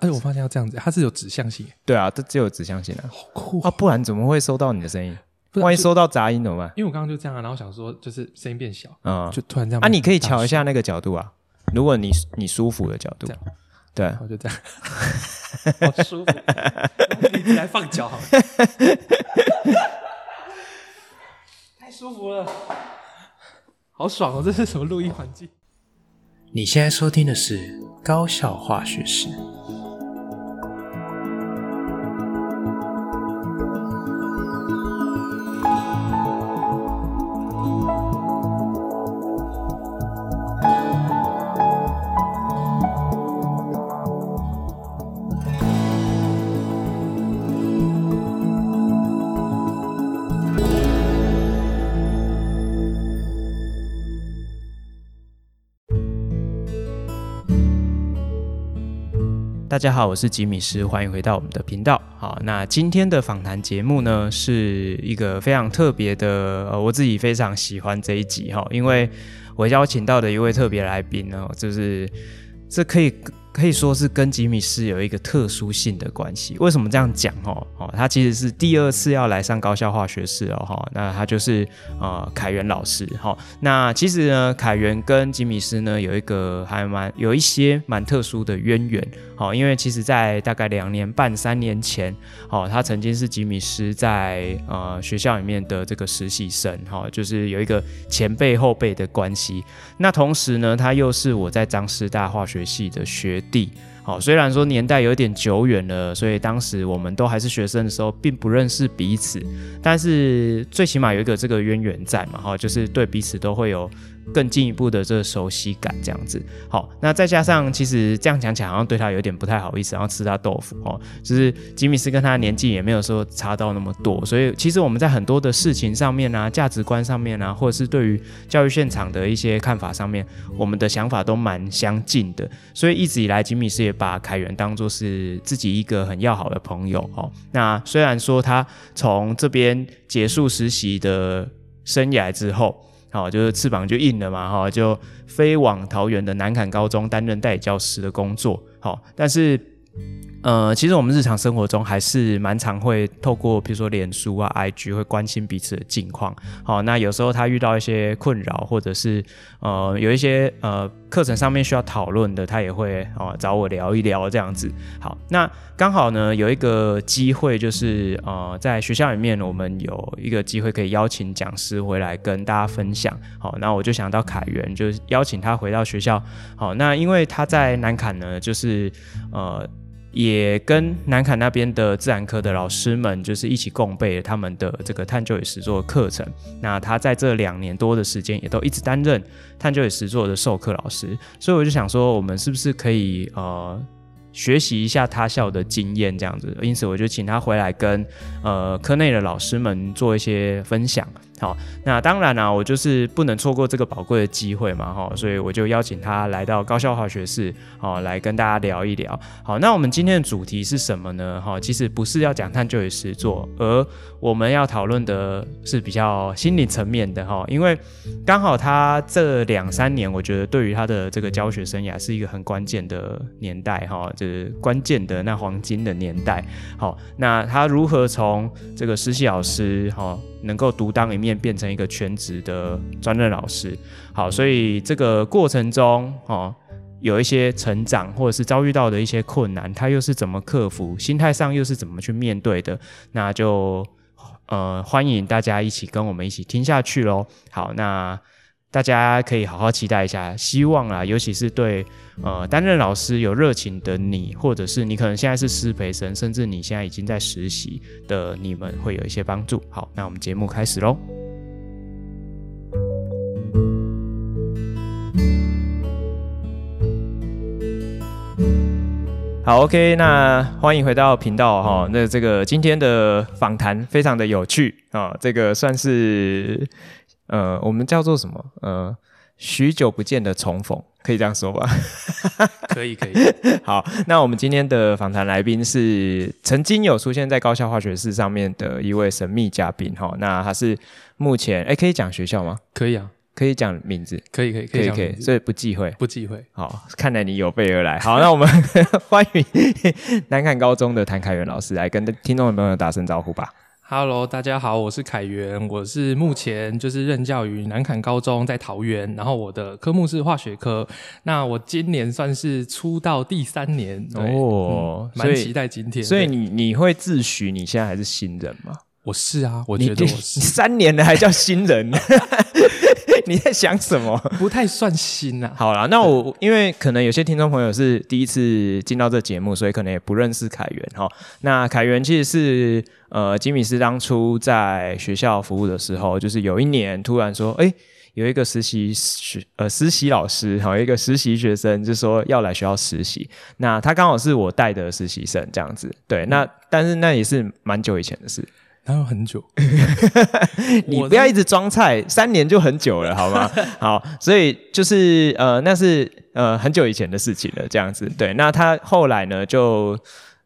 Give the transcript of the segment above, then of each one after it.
哎，我发现要这样子，它是有指向性。对啊，这只有指向性啊。好酷啊！不然怎么会收到你的声音？万一收到杂音怎么办？因为我刚刚就这样啊，然后想说就是声音变小，嗯，就突然这样。啊，你可以调一下那个角度啊，如果你你舒服的角度，对，我就这样，好舒服。你来放脚好了，太舒服了，好爽哦！这是什么录音环境？你现在收听的是高效化学式。大家好，我是吉米斯，欢迎回到我们的频道。好，那今天的访谈节目呢，是一个非常特别的，呃，我自己非常喜欢这一集哈，因为我邀请到的一位特别来宾呢，就是这可以。可以说是跟吉米斯有一个特殊性的关系。为什么这样讲？哦，哦，他其实是第二次要来上高校化学室哦，哈，那他就是呃凯源老师，哈。那其实呢，凯源跟吉米斯呢有一个还蛮有一些蛮特殊的渊源，好，因为其实在大概两年半三年前，哦，他曾经是吉米斯在呃学校里面的这个实习生，哈，就是有一个前辈后辈的关系。那同时呢，他又是我在张师大化学系的学地，好，虽然说年代有点久远了，所以当时我们都还是学生的时候，并不认识彼此，但是最起码有一个这个渊源在嘛，哈，就是对彼此都会有。更进一步的这个熟悉感，这样子好。那再加上，其实这样讲起来好像对他有点不太好意思，然后吃他豆腐哦。就是吉米斯跟他年纪也没有说差到那么多，所以其实我们在很多的事情上面啊，价值观上面啊，或者是对于教育现场的一些看法上面，我们的想法都蛮相近的。所以一直以来，吉米斯也把凯源当作是自己一个很要好的朋友哦。那虽然说他从这边结束实习的生涯之后，好，就是翅膀就硬了嘛，哈，就飞往桃园的南坎高中担任代教师的工作。好，但是，呃，其实我们日常生活中还是蛮常会透过，比如说脸书啊、IG 会关心彼此的近况。好，那有时候他遇到一些困扰，或者是呃有一些呃。课程上面需要讨论的，他也会哦找我聊一聊这样子。好，那刚好呢有一个机会，就是呃在学校里面，我们有一个机会可以邀请讲师回来跟大家分享。好，那我就想到凯源，就邀请他回到学校。好，那因为他在南坎呢，就是呃。也跟南坎那边的自然科的老师们，就是一起共备了他们的这个探究与实作课程。那他在这两年多的时间，也都一直担任探究与实作的授课老师。所以我就想说，我们是不是可以呃学习一下他校的经验这样子？因此，我就请他回来跟呃科内的老师们做一些分享。好，那当然啦、啊，我就是不能错过这个宝贵的机会嘛，哈，所以我就邀请他来到高校化学室，好，来跟大家聊一聊。好，那我们今天的主题是什么呢？哈，其实不是要讲探究与实作，而我们要讨论的是比较心理层面的哈，因为刚好他这两三年，我觉得对于他的这个教学生涯是一个很关键的年代，哈，就是关键的那黄金的年代。好，那他如何从这个实习老师，哈，能够独当一面，变成一个全职的专任老师，好，所以这个过程中哦，有一些成长，或者是遭遇到的一些困难，他又是怎么克服？心态上又是怎么去面对的？那就呃，欢迎大家一起跟我们一起听下去喽。好，那。大家可以好好期待一下，希望啊，尤其是对呃担任老师有热情的你，或者是你可能现在是师培生，甚至你现在已经在实习的你们，会有一些帮助。好，那我们节目开始喽。好，OK，那欢迎回到频道哈。那这个今天的访谈非常的有趣啊，这个算是。呃，我们叫做什么？呃，许久不见的重逢，可以这样说吧？可以，可以。好，那我们今天的访谈来宾是曾经有出现在高校化学式上面的一位神秘嘉宾哈。那他是目前，哎，可以讲学校吗？可以啊。可以讲名字，可以可以可以可以，所以不忌讳，不忌讳。好，看来你有备而来。好，那我们 欢迎南崁高中的谭凯源老师来跟听众朋友打声招呼吧。Hello，大家好，我是凯源，我是目前就是任教于南坎高中，在桃园，然后我的科目是化学科。那我今年算是出道第三年哦，蛮、嗯、期待今天。所以你你会自诩你现在还是新人吗？我是啊，我觉得我是 三年了还叫新人。你在想什么？不太算新啊。好啦，那我因为可能有些听众朋友是第一次进到这节目，所以可能也不认识凯源哈。那凯源其实是呃吉米斯当初在学校服务的时候，就是有一年突然说，哎、欸，有一个实习学呃实习老师，好一个实习学生，就说要来学校实习。那他刚好是我带的实习生，这样子。对，那但是那也是蛮久以前的事。还有很久，你不要一直装菜，三年就很久了，好吗？好，所以就是呃，那是呃很久以前的事情了，这样子。对，那他后来呢，就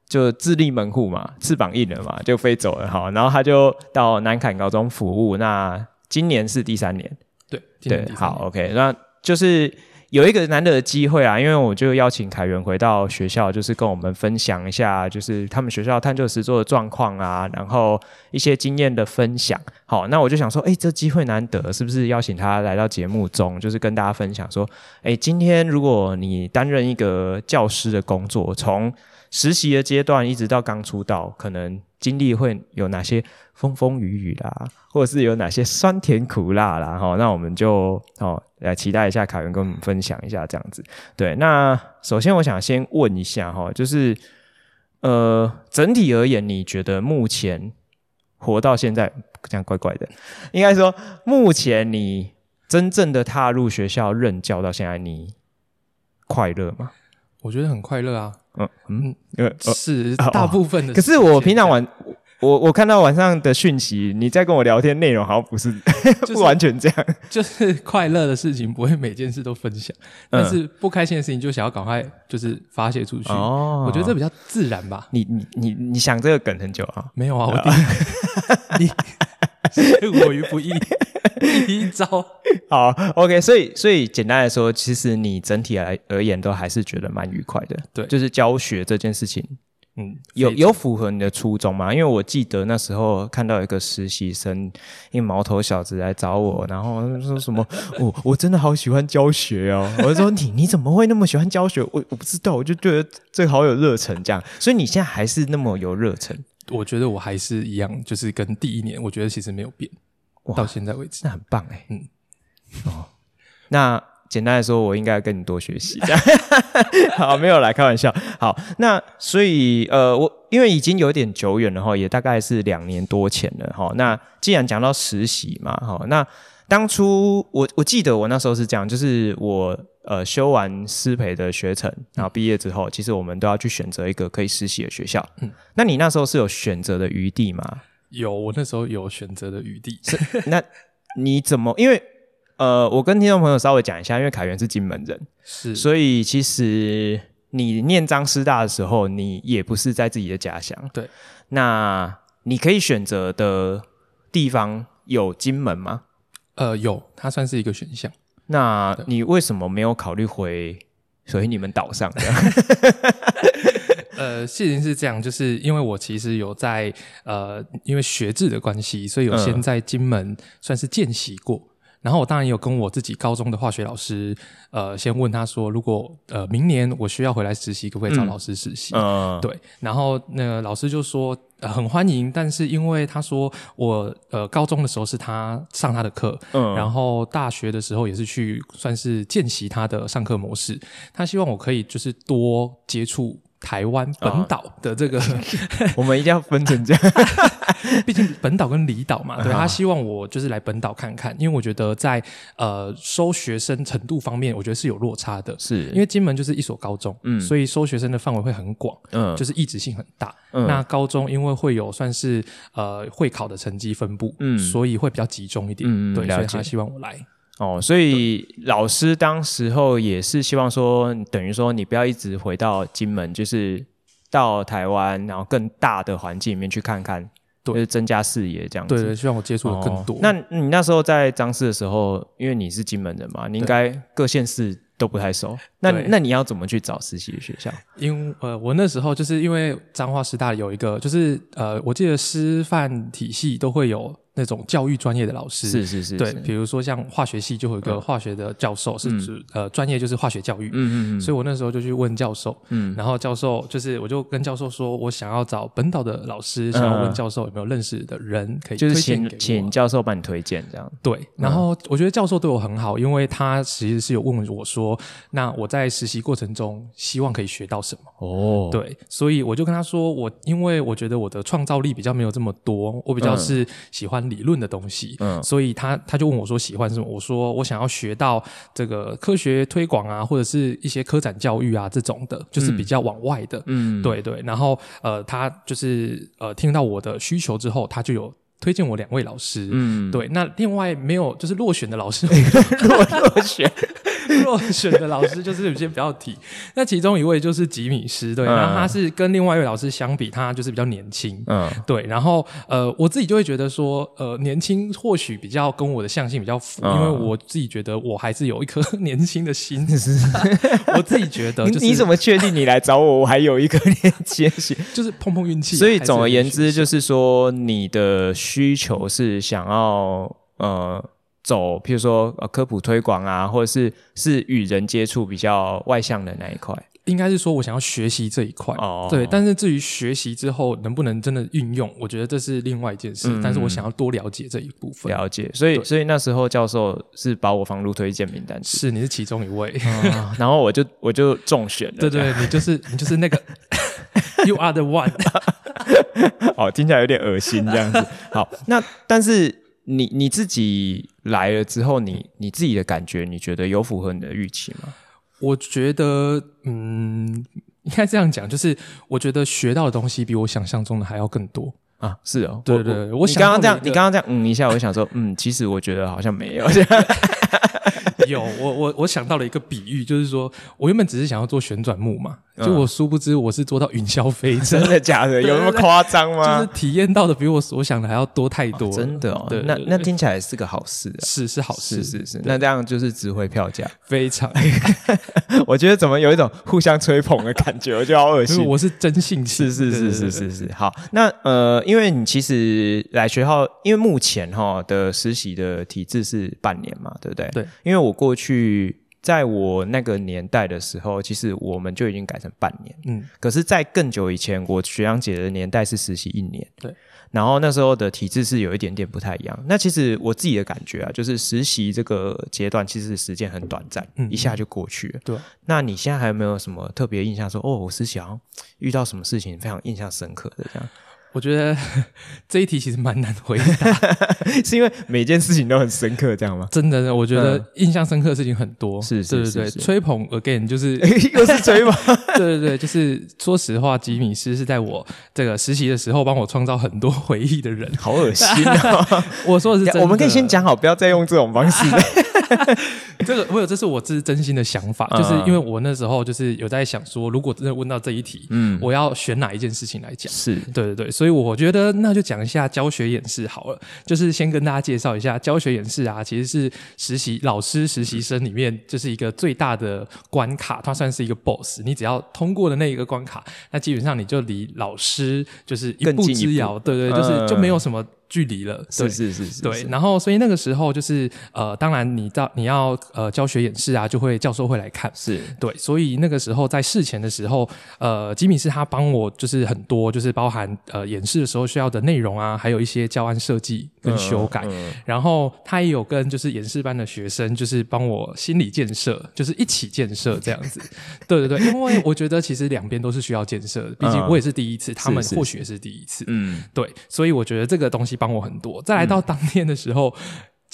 就自立门户嘛，翅膀硬了嘛，就飞走了。好，然后他就到南坎高中服务。那今年是第三年，对，今年对，好，OK，那就是。有一个难得的机会啊，因为我就邀请凯源回到学校，就是跟我们分享一下，就是他们学校探究实作的状况啊，然后一些经验的分享。好，那我就想说，哎，这机会难得，是不是邀请他来到节目中，就是跟大家分享说，哎，今天如果你担任一个教师的工作，从实习的阶段一直到刚出道，可能经历会有哪些风风雨雨啦，或者是有哪些酸甜苦辣啦，哈，那我们就哦来期待一下凯源跟我们分享一下这样子。对，那首先我想先问一下哈，就是呃整体而言，你觉得目前活到现在这样怪怪的，应该说目前你真正的踏入学校任教到现在，你快乐吗？我觉得很快乐啊。嗯嗯，呃，是大部分的、哦。可是我平常晚，我我看到晚上的讯息，你在跟我聊天内容好像不是、就是、不完全这样。就是快乐的事情不会每件事都分享，但是不开心的事情就想要赶快就是发泄出去。哦，我觉得这比较自然吧。你你你你想这个梗很久啊？没有啊，我第一 你 陷我于不义。第 一招好，OK，所以所以简单来说，其实你整体来而言都还是觉得蛮愉快的，对，就是教学这件事情，嗯，有有符合你的初衷吗？因为我记得那时候看到一个实习生，一个毛头小子来找我，然后说什么，我我真的好喜欢教学哦，我就说你你怎么会那么喜欢教学？我我不知道，我就觉得这好有热忱，这样，所以你现在还是那么有热忱？我觉得我还是一样，就是跟第一年，我觉得其实没有变。到现在为止，那很棒哎，嗯，哦，那简单来说，我应该要跟你多学习，这 样好，没有来开玩笑。好，那所以呃，我因为已经有点久远了哈，也大概是两年多前了哈。那既然讲到实习嘛，哈，那当初我我记得我那时候是这样，就是我呃修完师培的学程，然后毕业之后，其实我们都要去选择一个可以实习的学校。嗯，那你那时候是有选择的余地吗？有，我那时候有选择的余地。那你怎么？因为呃，我跟听众朋友稍微讲一下，因为凯源是金门人，是，所以其实你念张师大的时候，你也不是在自己的家乡。对，那你可以选择的地方有金门吗？呃，有，它算是一个选项。那你为什么没有考虑回所以你们岛上？呃，事情是这样，就是因为我其实有在呃，因为学制的关系，所以有先在金门算是见习过。嗯、然后我当然有跟我自己高中的化学老师，呃，先问他说，如果呃明年我需要回来实习，可不可以找老师实习？嗯，对。然后那个老师就说、呃、很欢迎，但是因为他说我呃高中的时候是他上他的课，嗯，然后大学的时候也是去算是见习他的上课模式，他希望我可以就是多接触。台湾本岛的这个、哦，我们一定要分成这样，毕竟本岛跟离岛嘛。对，他希望我就是来本岛看看，因为我觉得在呃收学生程度方面，我觉得是有落差的。是因为金门就是一所高中，嗯，所以收学生的范围会很广，嗯，就是异质性很大。嗯，那高中因为会有算是呃会考的成绩分布，嗯，所以会比较集中一点。嗯，对，所以他希望我来。哦，所以老师当时候也是希望说，等于说你不要一直回到金门，就是到台湾，然后更大的环境里面去看看对就是增加视野这样子。对对，希望我接触的更多。哦、那你那时候在彰师的时候，因为你是金门人嘛，你应该各县市都不太熟。那那你要怎么去找实习的学校？因呃，我那时候就是因为彰化师大有一个，就是呃，我记得师范体系都会有。那种教育专业的老师。是是是，对，比如说像化学系就会有一个化学的教授，是指呃专业就是化学教育，嗯嗯嗯，所以我那时候就去问教授，嗯，然后教授就是我就跟教授说，我想要找本岛的老师，想要问教授有没有认识的人可以就是请请教授帮你推荐这样，对，然后我觉得教授对我很好，因为他其实是有问我说，那我在实习过程中希望可以学到什么哦，对，所以我就跟他说，我因为我觉得我的创造力比较没有这么多，我比较是喜欢理论的东西。嗯，所以他他就问我说喜欢什么？我说我想要学到这个科学推广啊，或者是一些科展教育啊这种的，就是比较往外的。嗯，对对。然后呃，他就是呃听到我的需求之后，他就有推荐我两位老师。嗯，对。那另外没有就是落选的老师，落落选。落选的老师就是有些比较提，那其中一位就是吉米师，对，那、嗯、他是跟另外一位老师相比，他就是比较年轻，嗯，对，然后呃，我自己就会觉得说，呃，年轻或许比较跟我的相性比较符，嗯、因为我自己觉得我还是有一颗 年轻的心，是，我自己觉得、就是，你怎么确定你来找我，我还有一颗年轻的心？就是碰碰运气。所以总而言之，就是说你的需求是想要呃。走，譬如说呃科普推广啊，或者是是与人接触比较外向的那一块，应该是说我想要学习这一块，哦，对。但是至于学习之后能不能真的运用，我觉得这是另外一件事。嗯、但是我想要多了解这一部分，了解。所以所以那时候教授是把我放入推荐名单，是你是其中一位，哦、然后我就我就中选了。对，对对，你就是你就是那个，You are the one。哦，听起来有点恶心这样子。好，那但是。你你自己来了之后，你你自己的感觉，你觉得有符合你的预期吗？我觉得，嗯，应该这样讲，就是我觉得学到的东西比我想象中的还要更多啊！是哦，对对对，我，我你刚刚这样，你刚刚这样，嗯一下，我想说，嗯，其实我觉得好像没有。有，我我我想到了一个比喻，就是说我原本只是想要做旋转木马。就我殊不知我是做到云霄飞车，真的假的？有那么夸张吗？就是体验到的比我所想的还要多太多。真的哦，那那听起来是个好事，是是好事，是是。那这样就是值回票价，非常。我觉得怎么有一种互相吹捧的感觉，我觉得好恶心。我是真性情，是是是是是是。好，那呃，因为你其实来学校，因为目前哈的实习的体制是半年嘛，对不对？对。因为我过去。在我那个年代的时候，其实我们就已经改成半年。嗯，可是，在更久以前，我学长姐的年代是实习一年。对，然后那时候的体制是有一点点不太一样。那其实我自己的感觉啊，就是实习这个阶段其实时间很短暂，嗯，一下就过去了。对，那你现在还有没有什么特别印象说？说哦，我实习好像遇到什么事情非常印象深刻的这样？我觉得 这一题其实蛮难回答，是因为每件事情都很深刻，这样吗？真的，我觉得印象深刻的事情很多。是是是，吹捧 again 就是 又是吹捧，对对对，就是说实话，吉米斯是在我这个实习的时候帮我创造很多回忆的人，好恶心啊！我说的是真的，我们可以先讲好，不要再用这种方式。这个我有，这是我自真心的想法，就是因为我那时候就是有在想说，如果真的问到这一题，嗯，我要选哪一件事情来讲？是对对对，所以我觉得那就讲一下教学演示好了，就是先跟大家介绍一下教学演示啊，其实是实习老师实习生里面就是一个最大的关卡，它算是一个 boss，你只要通过了那一个关卡，那基本上你就离老师就是一步之遥，对对，就是就没有什么。距离了，是是是是，对，然后所以那个时候就是呃，当然你到你要呃教学演示啊，就会教授会来看，是。对，所以那个时候在事前的时候，呃，吉米是他帮我就是很多就是包含呃演示的时候需要的内容啊，还有一些教案设计跟修改，嗯。嗯、然后他也有跟就是演示班的学生就是帮我心理建设，就是一起建设这样子，对对对，因为我觉得其实两边都是需要建设的，毕竟我也是第一次，嗯、他们或许也是第一次，嗯，对，所以我觉得这个东西。帮我很多。再来到当天的时候，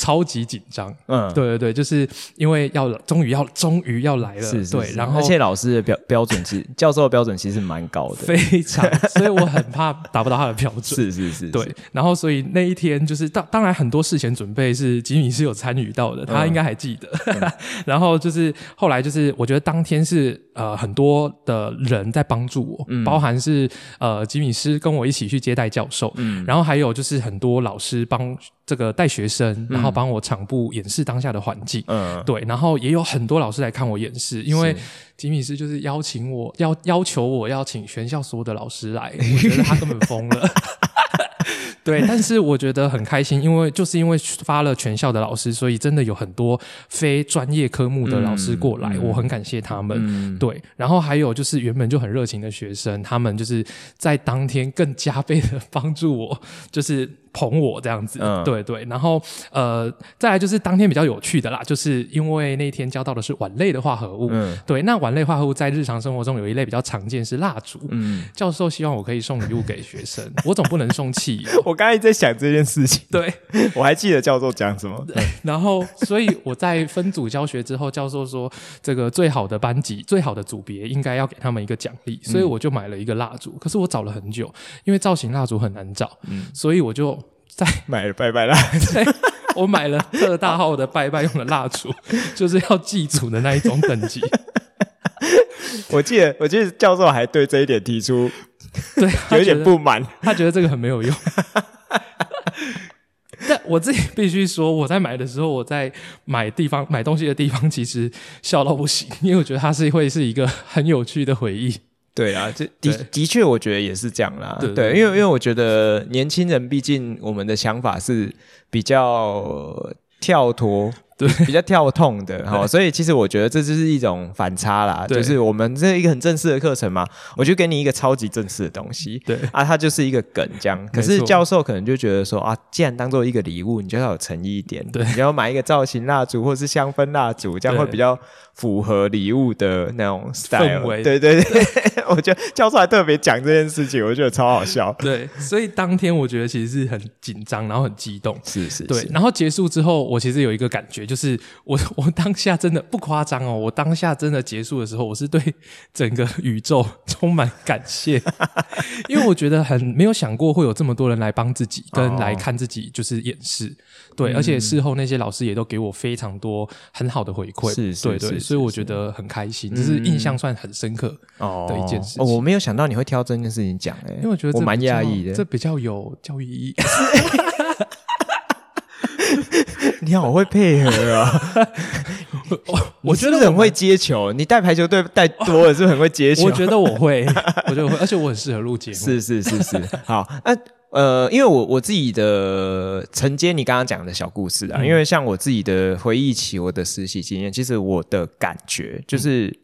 超级紧张，嗯，对对对，就是因为要终于要终于要来了，是是是。对，然后而且老师的标标准其实 教授的标准其实蛮高的，非常，所以我很怕达不到他的标准，是是是，对，然后所以那一天就是当当然很多事前准备是吉米是有参与到的，他应该还记得，嗯、然后就是后来就是我觉得当天是呃很多的人在帮助我，嗯、包含是呃吉米师跟我一起去接待教授，嗯，然后还有就是很多老师帮这个带学生，然后。帮我场部演示当下的环境，嗯，对，然后也有很多老师来看我演示，因为吉米斯就是邀请我要要求我要请全校所有的老师来，我觉得他根本疯了。对，但是我觉得很开心，因为就是因为发了全校的老师，所以真的有很多非专业科目的老师过来，嗯、我很感谢他们。嗯、对，然后还有就是原本就很热情的学生，他们就是在当天更加倍的 帮助我，就是捧我这样子。嗯、对对，然后呃，再来就是当天比较有趣的啦，就是因为那天教到的是碗类的化合物。嗯、对，那碗类化合物在日常生活中有一类比较常见是蜡烛。嗯，教授希望我可以送礼物给学生，我总不能送汽油。我刚才在想这件事情，对，我还记得教授讲什么。对，然后，所以我在分组教学之后，教授说这个最好的班级、最好的组别应该要给他们一个奖励，所以我就买了一个蜡烛。可是我找了很久，因为造型蜡烛很难找，嗯，所以我就在买了拜拜蜡，我买了特大号的拜拜用的蜡烛，就是要祭祖的那一种等级。我记得，我记得教授还对这一点提出。对，有点不满，他觉得这个很没有用。但我自己 必须说，我在买的时候，我在买地方买东西的地方，其实笑到不行，因为我觉得它是会是一个很有趣的回忆。对啊，这的对的确，我觉得也是这样啦。对，对，因为因为我觉得年轻人毕竟我们的想法是比较跳脱。对，比较跳痛的 哈，所以其实我觉得这就是一种反差啦，就是我们这一个很正式的课程嘛，我就给你一个超级正式的东西，对。啊，它就是一个梗这样。可是教授可能就觉得说啊，既然当做一个礼物，你就要有诚意一点，对，你要买一个造型蜡烛或是香氛蜡烛，这样会比较符合礼物的那种 style。氛围。对对对，我觉得教授还特别讲这件事情，我觉得超好笑。对，所以当天我觉得其实是很紧张，然后很激动，是是，是，对，然后结束之后，我其实有一个感觉。就是我，我当下真的不夸张哦，我当下真的结束的时候，我是对整个宇宙充满感谢，因为我觉得很没有想过会有这么多人来帮自己，跟来看自己就是演示，哦、对，而且事后那些老师也都给我非常多很好的回馈，是，是，对对，所以我觉得很开心，这是印象算很深刻的一件事、哦哦。我没有想到你会挑这件事情讲，哎，因为我觉得我蛮讶异的，这比较有教育意义。你好会配合啊！我我觉得很会接球，你带排球队带多了是不是很会接球？我觉得我会，我觉得我会，而且我很适合录节目。是是是是，好，那呃，因为我我自己的承接你刚刚讲的小故事啊，嗯、因为像我自己的回忆起我的实习经验，其实我的感觉就是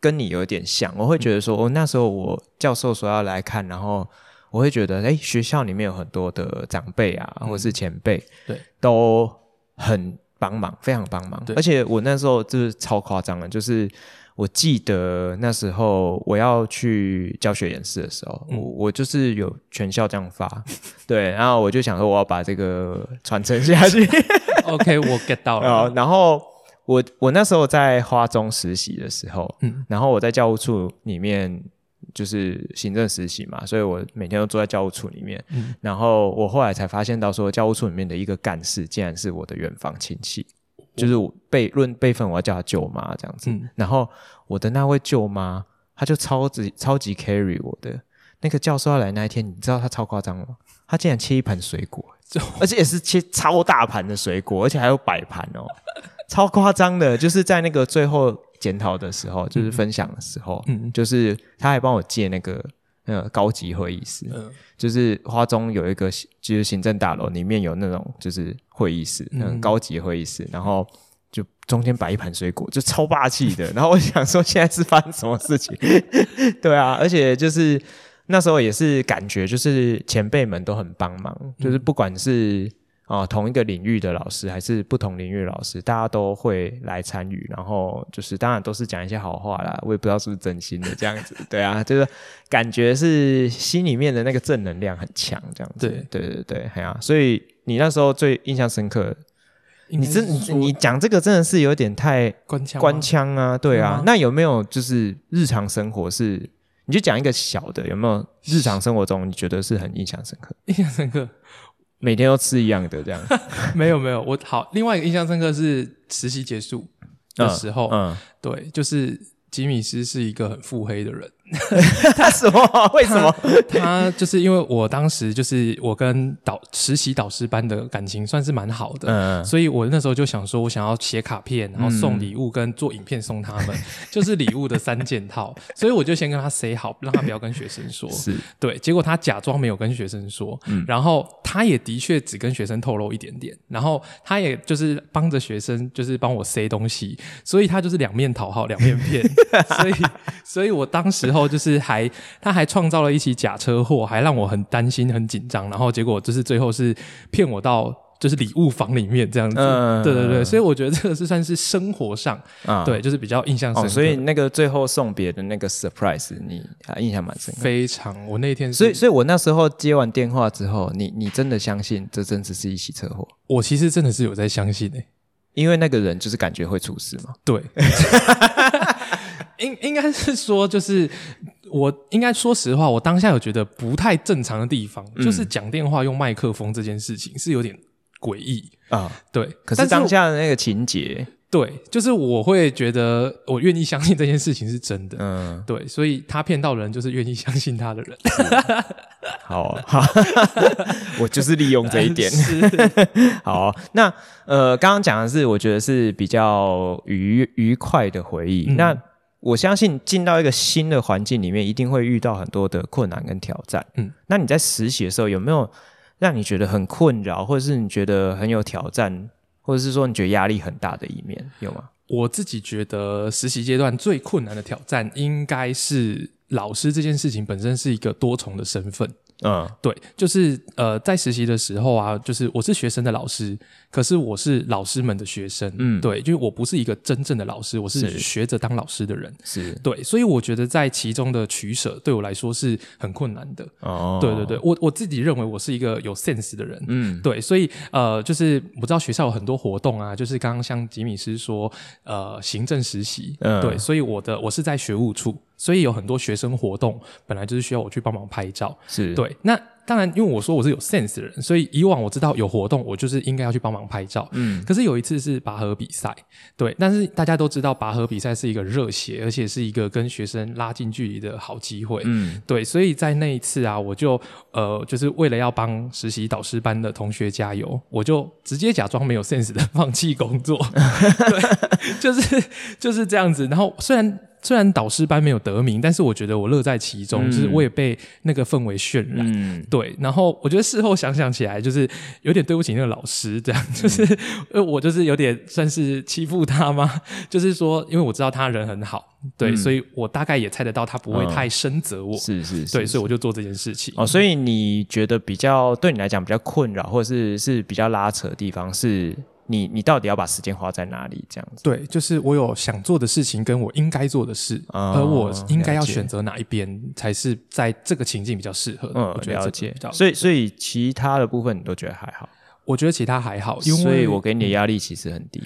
跟你有点像，我会觉得说，我、那时候我教授说要来看，然后。我会觉得，哎，学校里面有很多的长辈啊，或者是前辈，嗯、对，都很帮忙，非常帮忙。而且我那时候就是超夸张的，就是我记得那时候我要去教学演示的时候，嗯、我我就是有全校这样发，对，然后我就想说我要把这个传承下去。OK，我 get 到了。然后我我那时候在花中实习的时候，嗯，然后我在教务处里面。就是行政实习嘛，所以我每天都坐在教务处里面。嗯、然后我后来才发现到说，教务处里面的一个干事竟然是我的远房亲戚，哦、就是我辈论辈分，我要叫她舅妈这样子。嗯、然后我的那位舅妈，她就超级超级 carry 我的。那个教授要来那一天，你知道她超夸张吗？她竟然切一盘水果，而且也是切超大盘的水果，而且还有摆盘哦，超夸张的。就是在那个最后。检讨的时候，就是分享的时候，嗯，就是他还帮我借那个那个高级会议室，嗯，就是花中有一个就是行政大楼里面有那种就是会议室，那种高级会议室，然后就中间摆一盘水果，就超霸气的。然后我想说，现在是发生什么事情？对啊，而且就是那时候也是感觉，就是前辈们都很帮忙，就是不管是。啊，同一个领域的老师还是不同领域的老师，大家都会来参与，然后就是当然都是讲一些好话啦，我也不知道是不是真心的这样子，对啊，就是感觉是心里面的那个正能量很强这样子，对对对对，哎呀，所以你那时候最印象深刻你真你你讲这个真的是有点太官腔官腔啊，对啊。嗯、那有没有就是日常生活是，你就讲一个小的，有没有日常生活中你觉得是很印象深刻？印象深刻，每天都吃一样的这样？没有没有，我好，另外一个印象深刻是实习结束的时候，嗯，嗯对，就是吉米斯是一个很腹黑的人。他什么？为什么？他就是因为我当时就是我跟导实习导师班的感情算是蛮好的，嗯，所以我那时候就想说，我想要写卡片，然后送礼物跟做影片送他们，嗯、就是礼物的三件套。所以我就先跟他 say 好，让他不要跟学生说。是对，结果他假装没有跟学生说，嗯，然后他也的确只跟学生透露一点点，然后他也就是帮着学生，就是帮我塞东西，所以他就是两面讨好，两面骗。所以，所以我当时候。就是还，他还创造了一起假车祸，还让我很担心、很紧张。然后结果就是最后是骗我到就是礼物房里面这样子。嗯，对对对，所以我觉得这个是算是生活上，嗯、对，就是比较印象深刻。哦、所以那个最后送别的那个 surprise，你还印象蛮深刻。非常，我那天，所以，所以我那时候接完电话之后，你你真的相信这真只是一起车祸？我其实真的是有在相信诶、欸，因为那个人就是感觉会出事嘛。对。应应该是说，就是我应该说实话，我当下有觉得不太正常的地方，嗯、就是讲电话用麦克风这件事情是有点诡异啊。对，可是当下的那个情节，对，就是我会觉得我愿意相信这件事情是真的。嗯，对，所以他骗到人，就是愿意相信他的人。好好，我就是利用这一点。是好，那呃，刚刚讲的是我觉得是比较愉愉快的回忆。嗯、那我相信进到一个新的环境里面，一定会遇到很多的困难跟挑战。嗯，那你在实习的时候有没有让你觉得很困扰，或者是你觉得很有挑战，或者是说你觉得压力很大的一面，有吗？我自己觉得实习阶段最困难的挑战，应该是老师这件事情本身是一个多重的身份。嗯，对，就是呃，在实习的时候啊，就是我是学生的老师，可是我是老师们的学生，嗯，对，就是我不是一个真正的老师，我是学着当老师的人，是。对，所以我觉得在其中的取舍对我来说是很困难的。哦，对对对，我我自己认为我是一个有 sense 的人，嗯，对，所以呃，就是我知道学校有很多活动啊，就是刚刚像吉米斯说，呃，行政实习，嗯，对，所以我的我是在学务处。所以有很多学生活动，本来就是需要我去帮忙拍照，是对。那当然，因为我说我是有 sense 的人，所以以往我知道有活动，我就是应该要去帮忙拍照。嗯。可是有一次是拔河比赛，对。但是大家都知道，拔河比赛是一个热血，而且是一个跟学生拉近距离的好机会。嗯。对，所以在那一次啊，我就呃，就是为了要帮实习导师班的同学加油，我就直接假装没有 sense 的放弃工作。对，就是 就是这样子。然后虽然。虽然导师班没有得名，但是我觉得我乐在其中，嗯、就是我也被那个氛围渲染。嗯、对，然后我觉得事后想想起来，就是有点对不起那个老师，这样、嗯、就是呃，我就是有点算是欺负他吗？就是说，因为我知道他人很好，对，嗯、所以我大概也猜得到他不会太深责我。是是、嗯，对，所以我就做这件事情。哦，所以你觉得比较对你来讲比较困扰，或者是是比较拉扯的地方是？你你到底要把时间花在哪里？这样子对，就是我有想做的事情，跟我应该做的事，哦、而我应该要选择哪一边才是在这个情境比较适合的。嗯，我觉得了解。所以所以其他的部分你都觉得还好？我觉得其他还好，因为所以我给你的压力其实很低。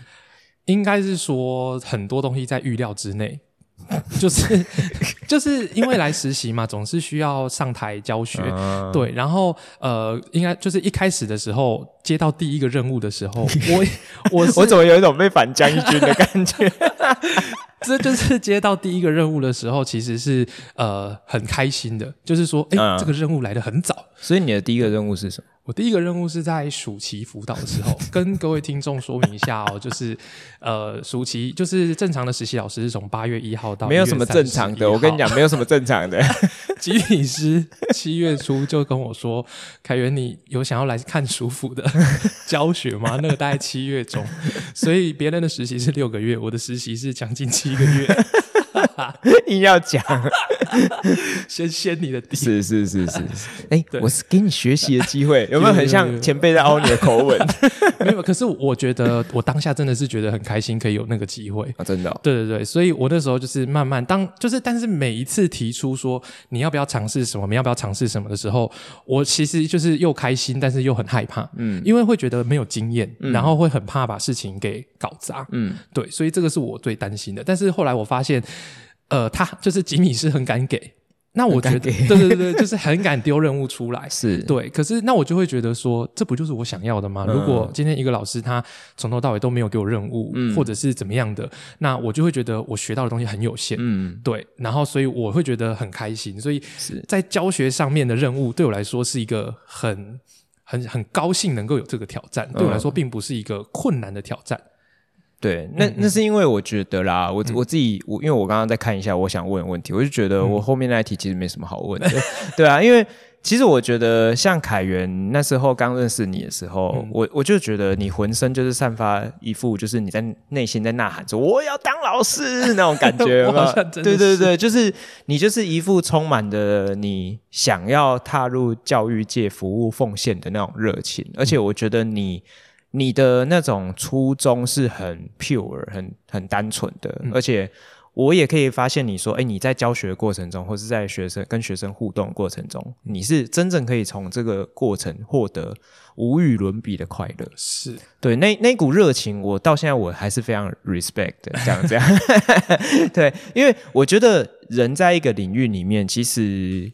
应该是说很多东西在预料之内。就是 就是因为来实习嘛，总是需要上台教学，嗯、对，然后呃，应该就是一开始的时候接到第一个任务的时候，我我我怎么有一种被反将一军的感觉？这就是接到第一个任务的时候，其实是呃很开心的，就是说，哎，嗯、这个任务来的很早。所以你的第一个任务是什么？我第一个任务是在暑期辅导的时候，跟各位听众说明一下哦，就是呃，暑期就是正常的实习老师是从八月一号到没有什么正常的，我跟你讲，没有什么正常的。吉米师七月初就跟我说：“凯源，你有想要来看暑辅的教学吗？”那个大概七月中，所以别人的实习是六个月，我的实习是将近七个月。硬要讲，先 掀你的底。是是是是。是，哎、欸，我是给你学习的机会，有没有很像前辈在凹你的口吻？没有，可是我觉得我当下真的是觉得很开心，可以有那个机会。啊，真的、哦。对对对，所以我那时候就是慢慢当，就是但是每一次提出说你要不要尝试什么，你要不要尝试什么的时候，我其实就是又开心，但是又很害怕，嗯，因为会觉得没有经验，嗯、然后会很怕把事情给搞砸，嗯，对，所以这个是我最担心的。但是后来我发现，呃，他就是吉米是很敢给。那我觉得，对对对对，就是很敢丢任务出来，是对。可是那我就会觉得说，这不就是我想要的吗？嗯、如果今天一个老师他从头到尾都没有给我任务，嗯、或者是怎么样的，那我就会觉得我学到的东西很有限，嗯，对。然后所以我会觉得很开心，所以在教学上面的任务对我来说是一个很很很高兴能够有这个挑战，对我来说并不是一个困难的挑战。对，那那是因为我觉得啦，我我自己我因为我刚刚在看一下，我想问的问题，我就觉得我后面那一题其实没什么好问的，对啊，因为其实我觉得像凯源那时候刚认识你的时候，我我就觉得你浑身就是散发一副就是你在内心在呐喊着我要当老师那种感觉？对对对，就是你就是一副充满的你想要踏入教育界服务奉献的那种热情，而且我觉得你。你的那种初衷是很 pure、很很单纯的，嗯、而且我也可以发现你说，哎，你在教学过程中，或是在学生跟学生互动过程中，你是真正可以从这个过程获得无与伦比的快乐。是对那那股热情，我到现在我还是非常 respect 的，这样这样。对，因为我觉得人在一个领域里面，其实。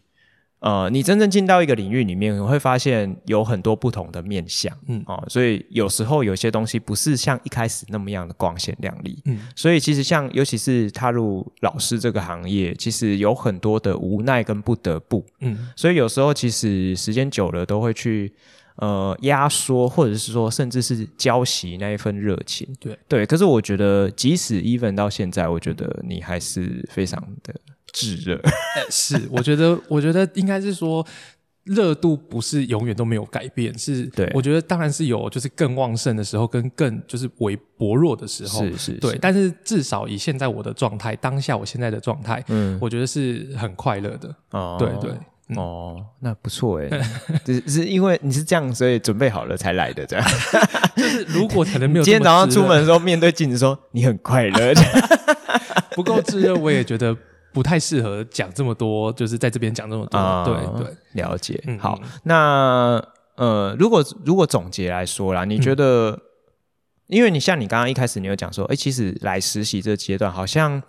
呃，你真正进到一个领域里面，你会发现有很多不同的面向，嗯，哦，所以有时候有些东西不是像一开始那么样的光鲜亮丽，嗯，所以其实像尤其是踏入老师这个行业，其实有很多的无奈跟不得不，嗯，所以有时候其实时间久了都会去呃压缩，或者是说甚至是浇熄那一份热情，对。对。可是我觉得，即使 even 到现在，我觉得你还是非常的。炙热、欸，是我觉得，我觉得应该是说，热度不是永远都没有改变，是对，我觉得当然是有，就是更旺盛的时候，跟更就是微薄弱的时候，是是，是，对。但是至少以现在我的状态，当下我现在的状态，嗯，我觉得是很快乐的。哦，对对，嗯、哦，那不错哎，只是因为你是这样，所以准备好了才来的，这样。就是如果可能没有，今天早上出门的时候，面对镜子说你很快乐，不够炙热，我也觉得。不太适合讲这么多，就是在这边讲这么多。呃、对对，了解。嗯、好，那呃，如果如果总结来说啦，你觉得，嗯、因为你像你刚刚一开始你有讲说，哎，其实来实习这个阶段，好像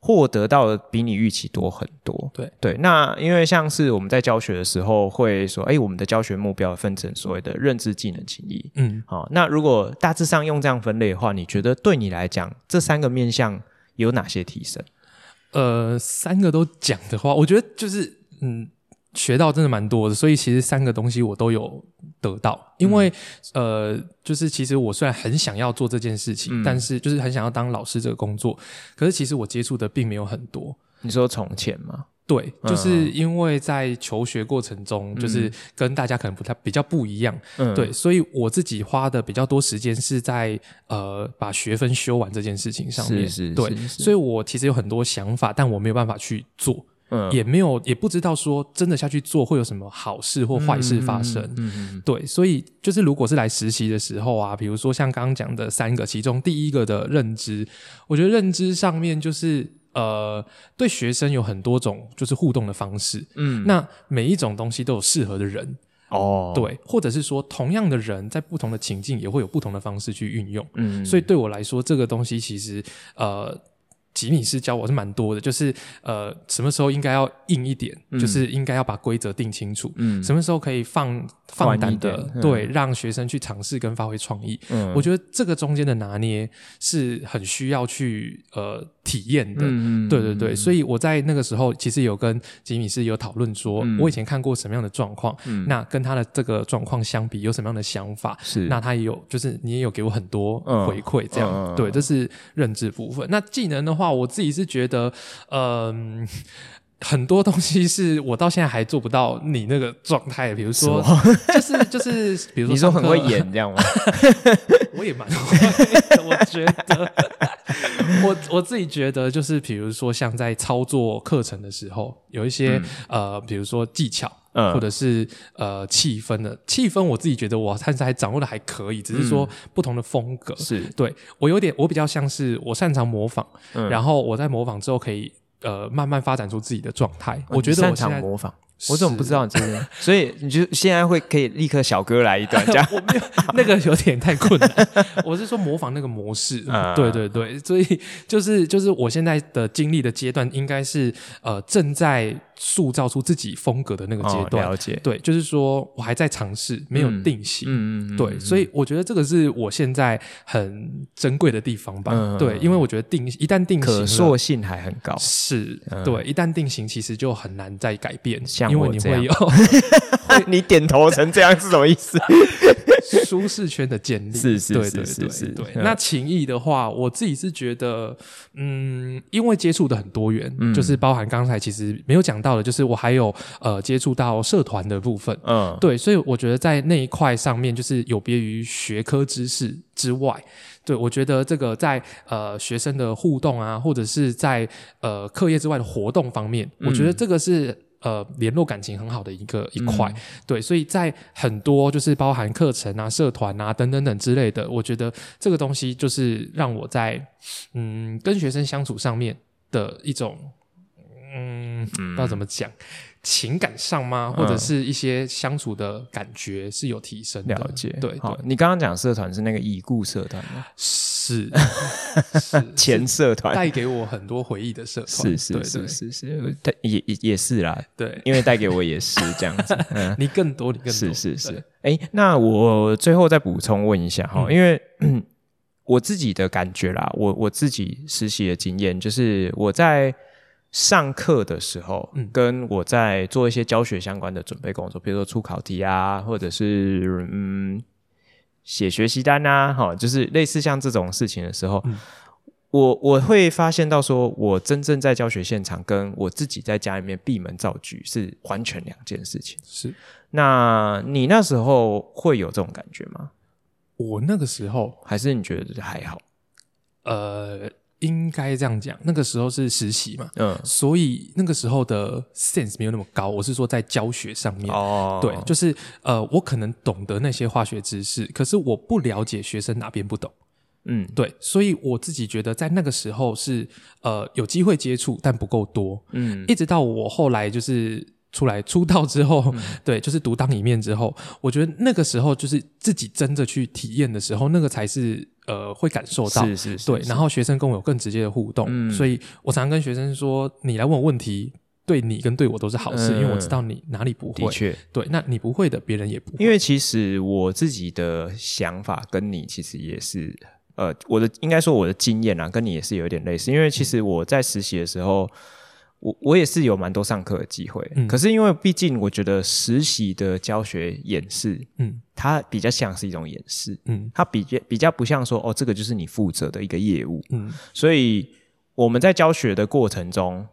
获得到的比你预期多很多。对对，那因为像是我们在教学的时候会说，哎，我们的教学目标分成所谓的认知、技能、情谊。嗯，好，那如果大致上用这样分类的话，你觉得对你来讲，这三个面向有哪些提升？呃，三个都讲的话，我觉得就是嗯，学到真的蛮多的。所以其实三个东西我都有得到，因为、嗯、呃，就是其实我虽然很想要做这件事情，嗯、但是就是很想要当老师这个工作，可是其实我接触的并没有很多。你说从前吗？对，就是因为在求学过程中，嗯、就是跟大家可能不太比较不一样，嗯，对，所以我自己花的比较多时间是在呃把学分修完这件事情上面，是是，对，所以我其实有很多想法，但我没有办法去做，嗯，也没有也不知道说真的下去做会有什么好事或坏事发生，嗯，对，所以就是如果是来实习的时候啊，比如说像刚刚讲的三个，其中第一个的认知，我觉得认知上面就是。呃，对学生有很多种就是互动的方式，嗯，那每一种东西都有适合的人。哦，对，或者是说同样的人在不同的情境也会有不同的方式去运用，嗯，所以对我来说，这个东西其实呃。吉米师教我是蛮多的，就是呃，什么时候应该要硬一点，嗯、就是应该要把规则定清楚。嗯，什么时候可以放放胆的，嗯、对，让学生去尝试跟发挥创意。嗯，我觉得这个中间的拿捏是很需要去呃体验的。嗯，对对对，所以我在那个时候其实有跟吉米师有讨论说，嗯、我以前看过什么样的状况，嗯，那跟他的这个状况相比，有什么样的想法？是，那他也有，就是你也有给我很多回馈，这样，嗯、对，这是认知部分。那技能的话。话我自己是觉得，嗯、呃，很多东西是我到现在还做不到你那个状态。比如说，就是就是，比如说你说很会演这样吗？我也蛮会的，我觉得，我我自己觉得，就是比如说像在操作课程的时候，有一些、嗯、呃，比如说技巧，嗯，或者是呃气氛的气氛，我自己觉得我暂时还掌握的还可以，只是说不同的风格，嗯、是对我有点，我比较像是我擅长模仿，嗯、然后我在模仿之后可以呃慢慢发展出自己的状态，我觉得我擅长模仿。我怎么不知道你这个？所以你就现在会可以立刻小哥来一段这样？我没有那个有点太困难。我是说模仿那个模式。嗯、对对对，所以就是就是我现在的经历的阶段，应该是呃正在。塑造出自己风格的那个阶段，哦、了解，对，就是说我还在尝试，没有定型，嗯嗯，嗯对，所以我觉得这个是我现在很珍贵的地方吧，嗯、对，因为我觉得定一旦定型，可塑性还很高，是，嗯、对，一旦定型，其实就很难再改变，像因为你会有，你点头成这样是什么意思？舒适圈的建立，是是是是是，对。那情谊的话，我自己是觉得，嗯，因为接触的很多元，嗯、就是包含刚才其实没有讲到的，就是我还有呃接触到社团的部分，嗯，对，所以我觉得在那一块上面，就是有别于学科知识之外，对，我觉得这个在呃学生的互动啊，或者是在呃课业之外的活动方面，嗯、我觉得这个是。呃，联络感情很好的一个一块，嗯、对，所以在很多就是包含课程啊、社团啊等等等之类的，我觉得这个东西就是让我在嗯跟学生相处上面的一种嗯，不知道怎么讲。嗯情感上吗？或者是一些相处的感觉是有提升的。了解，对，好，你刚刚讲社团是那个已故社团吗？是，前社团带给我很多回忆的社团，是是是是是，也也也是啦，对，因为带给我也是这样子。你更多，你更多，是是是。哎，那我最后再补充问一下哈，因为 我自己的感觉啦，我我自己实习的经验就是我在。上课的时候，嗯，跟我在做一些教学相关的准备工作，比如说出考题啊，或者是嗯写学习单啊，哈，就是类似像这种事情的时候，嗯、我我会发现到说，我真正在教学现场，跟我自己在家里面闭门造句是完全两件事情。是，那你那时候会有这种感觉吗？我那个时候还是你觉得还好？呃。应该这样讲，那个时候是实习嘛，嗯，所以那个时候的 sense 没有那么高。我是说在教学上面，哦，对，就是呃，我可能懂得那些化学知识，可是我不了解学生哪边不懂，嗯，对，所以我自己觉得在那个时候是呃有机会接触，但不够多，嗯，一直到我后来就是出来出道之后，嗯、对，就是独当一面之后，我觉得那个时候就是自己真的去体验的时候，那个才是。呃，会感受到，是是是，对，然后学生跟我有更直接的互动，嗯，所以我常常跟学生说，你来问我问题，对你跟对我都是好事，嗯，因为我知道你哪里不会，的确，对，那你不会的，别人也不会。因为其实我自己的想法跟你其实也是，呃，我的应该说我的经验啊，跟你也是有点类似，因为其实我在实习的时候。我我也是有蛮多上课的机会，嗯、可是因为毕竟我觉得实习的教学演示，嗯，它比较像是一种演示，嗯，它比较比较不像说哦，这个就是你负责的一个业务，嗯，所以我们在教学的过程中，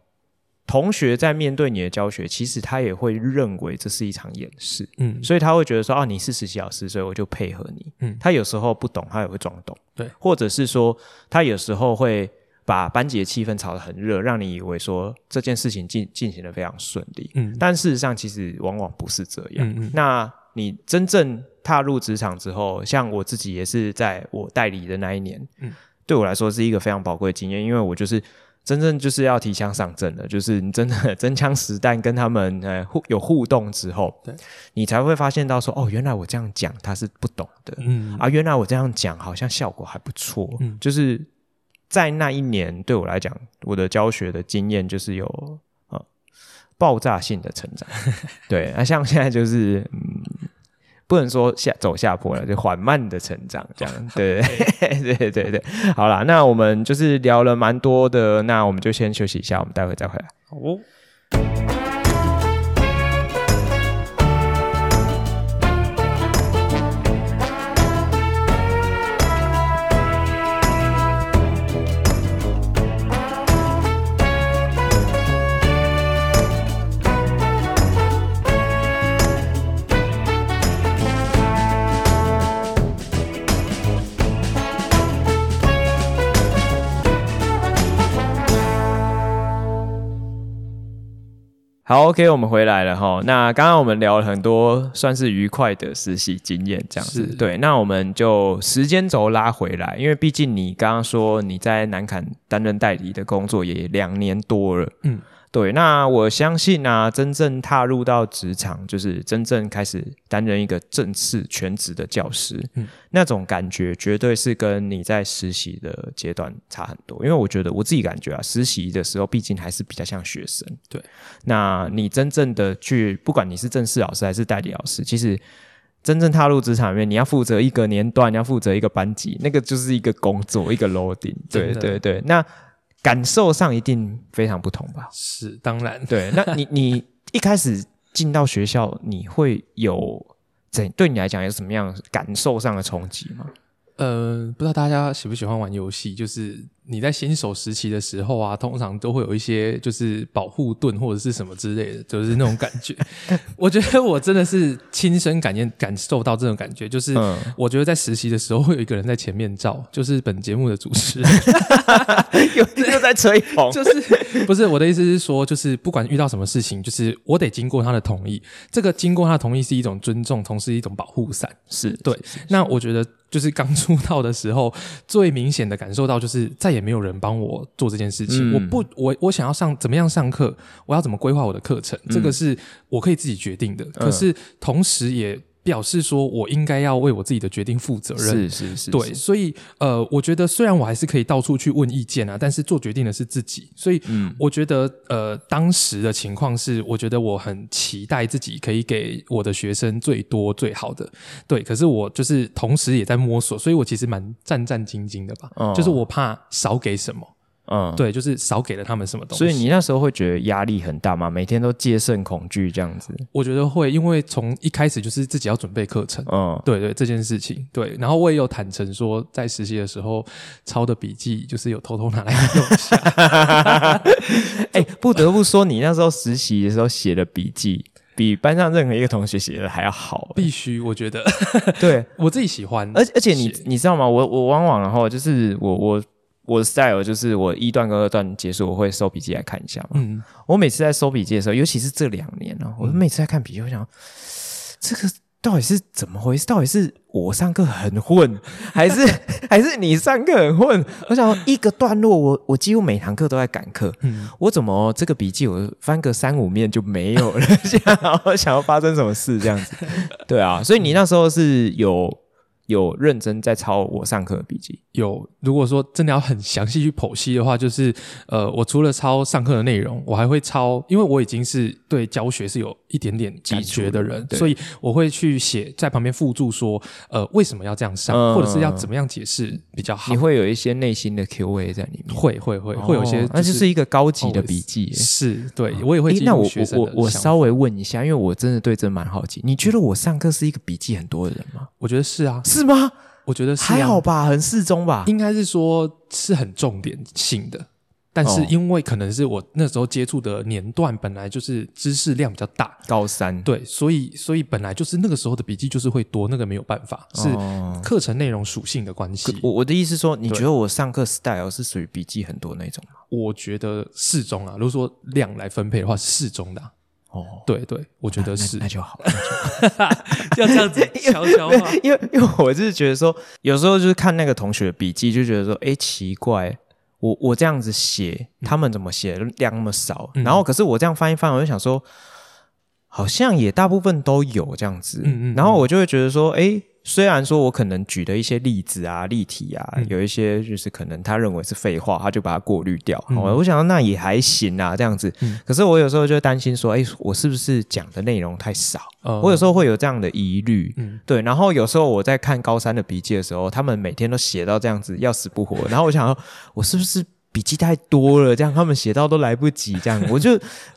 同学在面对你的教学，其实他也会认为这是一场演示，嗯，所以他会觉得说啊，你是实习老师，所以我就配合你，嗯，他有时候不懂，他也会装懂，对，或者是说他有时候会。把班级的气氛炒得很热，让你以为说这件事情进进行得非常顺利，嗯，但事实上其实往往不是这样。嗯嗯，那你真正踏入职场之后，像我自己也是在我代理的那一年，嗯，对我来说是一个非常宝贵的经验，因为我就是真正就是要提枪上阵的，就是你真的 真枪实弹跟他们呃互有互动之后，对，你才会发现到说哦，原来我这样讲他是不懂的，嗯，啊，原来我这样讲好像效果还不错，嗯，就是。在那一年，对我来讲，我的教学的经验就是有呃爆炸性的成长。对，那、像现在就是，不能说下走下坡了，就缓慢的成长这样。对 对对对对，好啦，那我们就是聊了蛮多的，那我们就先休息一下，我们待会再回来。好哦。好，OK，我们回来了哈。那刚刚我们聊了很多，算是愉快的实习经验，这样子。对，那我们就时间轴拉回来，因为毕竟你刚刚说你在南坎担任代理的工作也两年多了，嗯。对，那我相信啊，真正踏入到职场，就是真正开始担任一个正式全职的教师，嗯，那种感觉绝对是跟你在实习的阶段差很多。因为我觉得我自己感觉啊，实习的时候毕竟还是比较像学生。对，那你真正的去，不管你是正式老师还是代理老师，其实真正踏入职场里面，你要负责一个年段，你要负责一个班级，那个就是一个工作，一个 loading。对对对，那。感受上一定非常不同吧？是，当然。对，那你你一开始进到学校，你会有怎对你来讲有什么样感受上的冲击吗？呃，不知道大家喜不喜欢玩游戏，就是。你在新手时期的时候啊，通常都会有一些就是保护盾或者是什么之类的，就是那种感觉。我觉得我真的是亲身感验感受到这种感觉，就是我觉得在实习的时候会有一个人在前面照，就是本节目的主持人，又又在吹捧，就是 不是我的意思是说，就是不管遇到什么事情，就是我得经过他的同意。这个经过他的同意是一种尊重，同时一种保护伞。是对。是是是那我觉得就是刚出道的时候，最明显的感受到就是在。也没有人帮我做这件事情，嗯、我不，我我想要上怎么样上课，我要怎么规划我的课程，嗯、这个是我可以自己决定的。嗯、可是同时也。表示说，我应该要为我自己的决定负责任。是是是，对，所以呃，我觉得虽然我还是可以到处去问意见啊，但是做决定的是自己。所以，嗯，我觉得呃，当时的情况是，我觉得我很期待自己可以给我的学生最多最好的。对，可是我就是同时也在摸索，所以我其实蛮战战兢兢的吧。哦，就是我怕少给什么。嗯，对，就是少给了他们什么东西，所以你那时候会觉得压力很大吗？每天都戒慎恐惧这样子？我觉得会，因为从一开始就是自己要准备课程，嗯，对对，这件事情，对，然后我也有坦诚说，在实习的时候抄的笔记，就是有偷偷拿来用一下。哎、欸，不得不说，你那时候实习的时候写的笔记，比班上任何一个同学写的还要好，必须，我觉得，对 我自己喜欢，而而且你你知道吗？我我往往然后就是我我。我的 style 就是我一段跟二段结束，我会收笔记来看一下嘛。嗯，我每次在收笔记的时候，尤其是这两年哦、喔，我每次在看笔记，我想这个到底是怎么回事？到底是我上课很混，还是 还是你上课很混？我想一个段落，我我几乎每堂课都在赶课。嗯，我怎么这个笔记我翻个三五面就没有了？想要想要发生什么事这样子？对啊，所以你那时候是有。有认真在抄我上课的笔记。有，如果说真的要很详细去剖析的话，就是呃，我除了抄上课的内容，我还会抄，因为我已经是对教学是有一点点感觉的人，所以我会去写在旁边附注说，呃，为什么要这样上，嗯、或者是要怎么样解释比较好。你会有一些内心的 Q&A 在里面，会会会、哦、会有一些、就是，那就是一个高级的笔记。是，对我也会那我我我稍微问一下，因为我真的对这蛮好奇，你觉得我上课是一个笔记很多的人吗？我觉得是啊。是吗？我觉得是还好吧，很适中吧。应该是说是很重点性的，但是因为可能是我那时候接触的年段本来就是知识量比较大，高三对，所以所以本来就是那个时候的笔记就是会多，那个没有办法，是课程内容属性的关系。我我的意思说，你觉得我上课 style 是属于笔记很多那种吗？我觉得适中啊，如果说量来分配的话，是适中的啊。哦，对对，我觉得是，那，那就好，就 这样子 悄悄话，因为因为我就是觉得说，有时候就是看那个同学笔记，就觉得说，哎，奇怪，我我这样子写，他们怎么写量那么少？嗯、然后可是我这样翻一翻，我就想说，好像也大部分都有这样子，嗯嗯嗯，然后我就会觉得说，哎。虽然说我可能举的一些例子啊、例题啊，嗯、有一些就是可能他认为是废话，他就把它过滤掉。嗯、我想到那也还行啊，这样子。嗯、可是我有时候就担心说，哎、欸，我是不是讲的内容太少？嗯、我有时候会有这样的疑虑。嗯、对。然后有时候我在看高三的笔记的时候，他们每天都写到这样子，要死不活。然后我想说，我是不是？笔记太多了，这样他们写到都来不及，这样 我就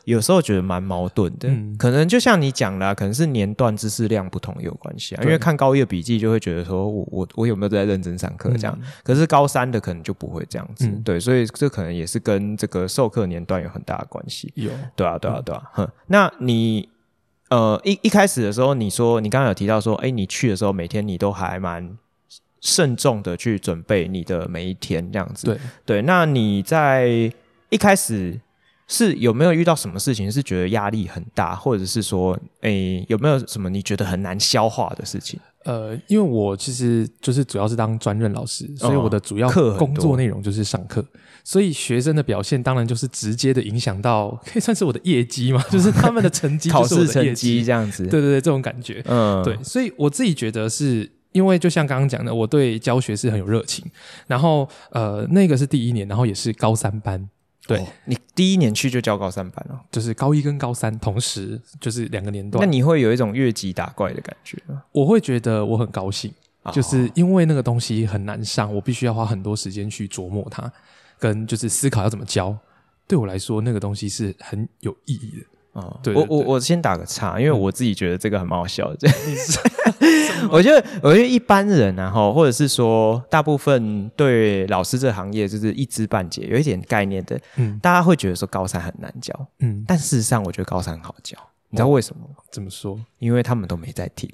有时候觉得蛮矛盾的。嗯、可能就像你讲的、啊，可能是年段知识量不同有关系啊。因为看高一的笔记就会觉得说我我我有没有在认真上课这样，嗯、可是高三的可能就不会这样子。嗯、对，所以这可能也是跟这个授课年段有很大的关系。有，对啊，对啊，对啊。哼、嗯，那你呃一一开始的时候，你说你刚刚有提到说，哎，你去的时候每天你都还蛮。慎重的去准备你的每一天，这样子。对对，那你在一开始是有没有遇到什么事情是觉得压力很大，或者是说，诶，有没有什么你觉得很难消化的事情？呃，因为我其实就是主要是当专任老师，所以我的主要工作内容就是上课，哦、所以学生的表现当然就是直接的影响到，可以算是我的业绩嘛，就是他们的成绩，考试成绩这样子。对对对，这种感觉，嗯，对，所以我自己觉得是因为就像刚刚讲的，我对教学是很有热情，然后呃，那个是第一年，然后也是高三班。对、哦、你第一年去就教高三班了，就是高一跟高三同时就是两个年段。那你会有一种越级打怪的感觉吗？我会觉得我很高兴，哦、就是因为那个东西很难上，我必须要花很多时间去琢磨它，跟就是思考要怎么教。对我来说，那个东西是很有意义的。哦，对，对，对，我我我先打个岔，因为我自己觉得这个很蛮好笑 我觉得，我觉得一般人啊，后，或者是说，大部分对老师这个行业就是一知半解，有一点概念的，嗯，大家会觉得说高三很难教，嗯，但事实上，我觉得高三很好教。你知道为什么？怎么说？因为他们都没在听。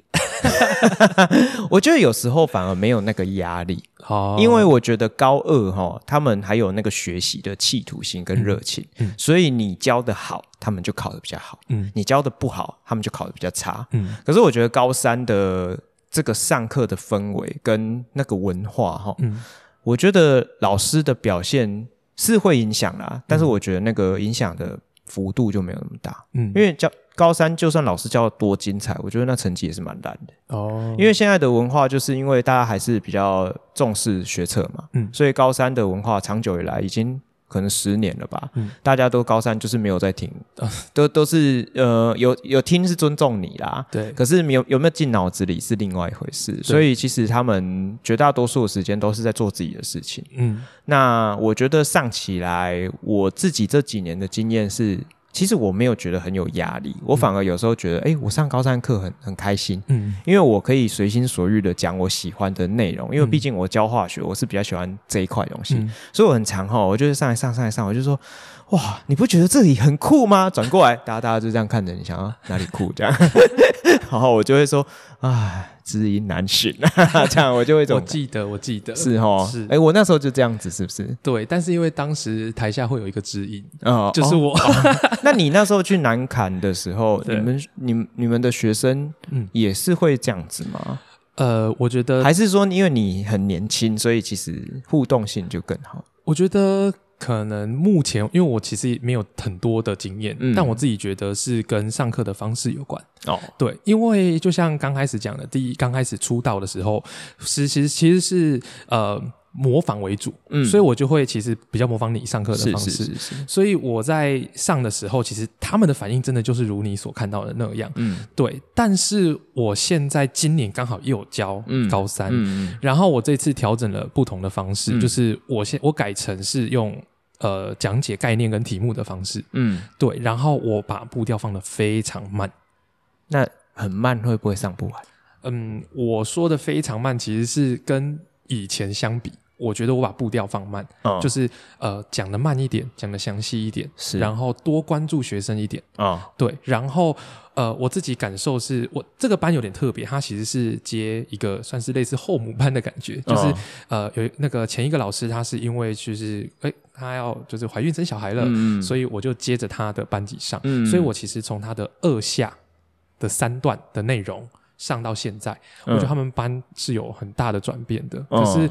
我觉得有时候反而没有那个压力，哦，因为我觉得高二哈，他们还有那个学习的企图心跟热情，嗯嗯，所以你教的好，他们就考的比较好，嗯，你教的不好，他们就考的比较差，嗯。可是我觉得高三的这个上课的氛围跟那个文化哈，嗯，我觉得老师的表现是会影响啦，但是我觉得那个影响的幅度就没有那么大，嗯，因为教。高三就算老师教的多精彩，我觉得那成绩也是蛮烂的。哦。因为现在的文化就是因为大家还是比较重视学测嘛，嗯，所以高三的文化长久以来已经可能十年了吧，嗯，大家都高三就是没有在听，嗯、都都是呃有有听是尊重你啦，对，可是有有没有进脑子里是另外一回事。所以其实他们绝大多数的时间都是在做自己的事情，嗯，那我觉得上起来，我自己这几年的经验是。其实我没有觉得很有压力，我反而有时候觉得，哎、嗯，我上高三课很很开心，嗯，因为我可以随心所欲的讲我喜欢的内容，因为毕竟我教化学，我是比较喜欢这一块东西，嗯、所以我很常哈，我就是上来上上来上，我就说，哇，你不觉得这里很酷吗？转过来，大家大家就这样看着你，想要哪里酷这样，然后我就会说，哎。知音难寻啊，这样我就会。我记得，我记得是齁，是。哎、欸，我那时候就这样子，是不是？对，但是因为当时台下会有一个知音，哦，就是我。哦哦、那你那时候去南坎的时候，你们、你、你们的学生，嗯，也是会这样子吗？呃，我觉得还是说，因为你很年轻，所以其实互动性就更好。我觉得。可能目前，因为我其实没有很多的经验，嗯、但我自己觉得是跟上课的方式有关。哦，对，因为就像刚开始讲的，第一刚开始出道的时候，是其实其实是呃。模仿为主，嗯，所以我就会其实比较模仿你上课的方式，是是是是。所以我在上的时候，其实他们的反应真的就是如你所看到的那样，嗯，对。但是我现在今年刚好又有教高三，嗯嗯，然后我这次调整了不同的方式，嗯，就是我现我改成是用呃讲解概念跟题目的方式，嗯，对。然后我把步调放得非常慢，那很慢会不会上不完？嗯，我说的非常慢，其实是跟以前相比，我觉得我把步调放慢，哦、就是呃讲的慢一点，讲的详细一点，是，然后多关注学生一点。啊，哦、对，然后呃我自己感受是我这个班有点特别，它其实是接一个算是类似后母班的感觉，就是、哦、呃有那个前一个老师他是因为就是诶他要就是怀孕生小孩了，嗯、所以我就接着他的班级上，嗯、所以我其实从他的二下的三段的内容。上到现在，我觉得他们班是有很大的转变的。嗯、可是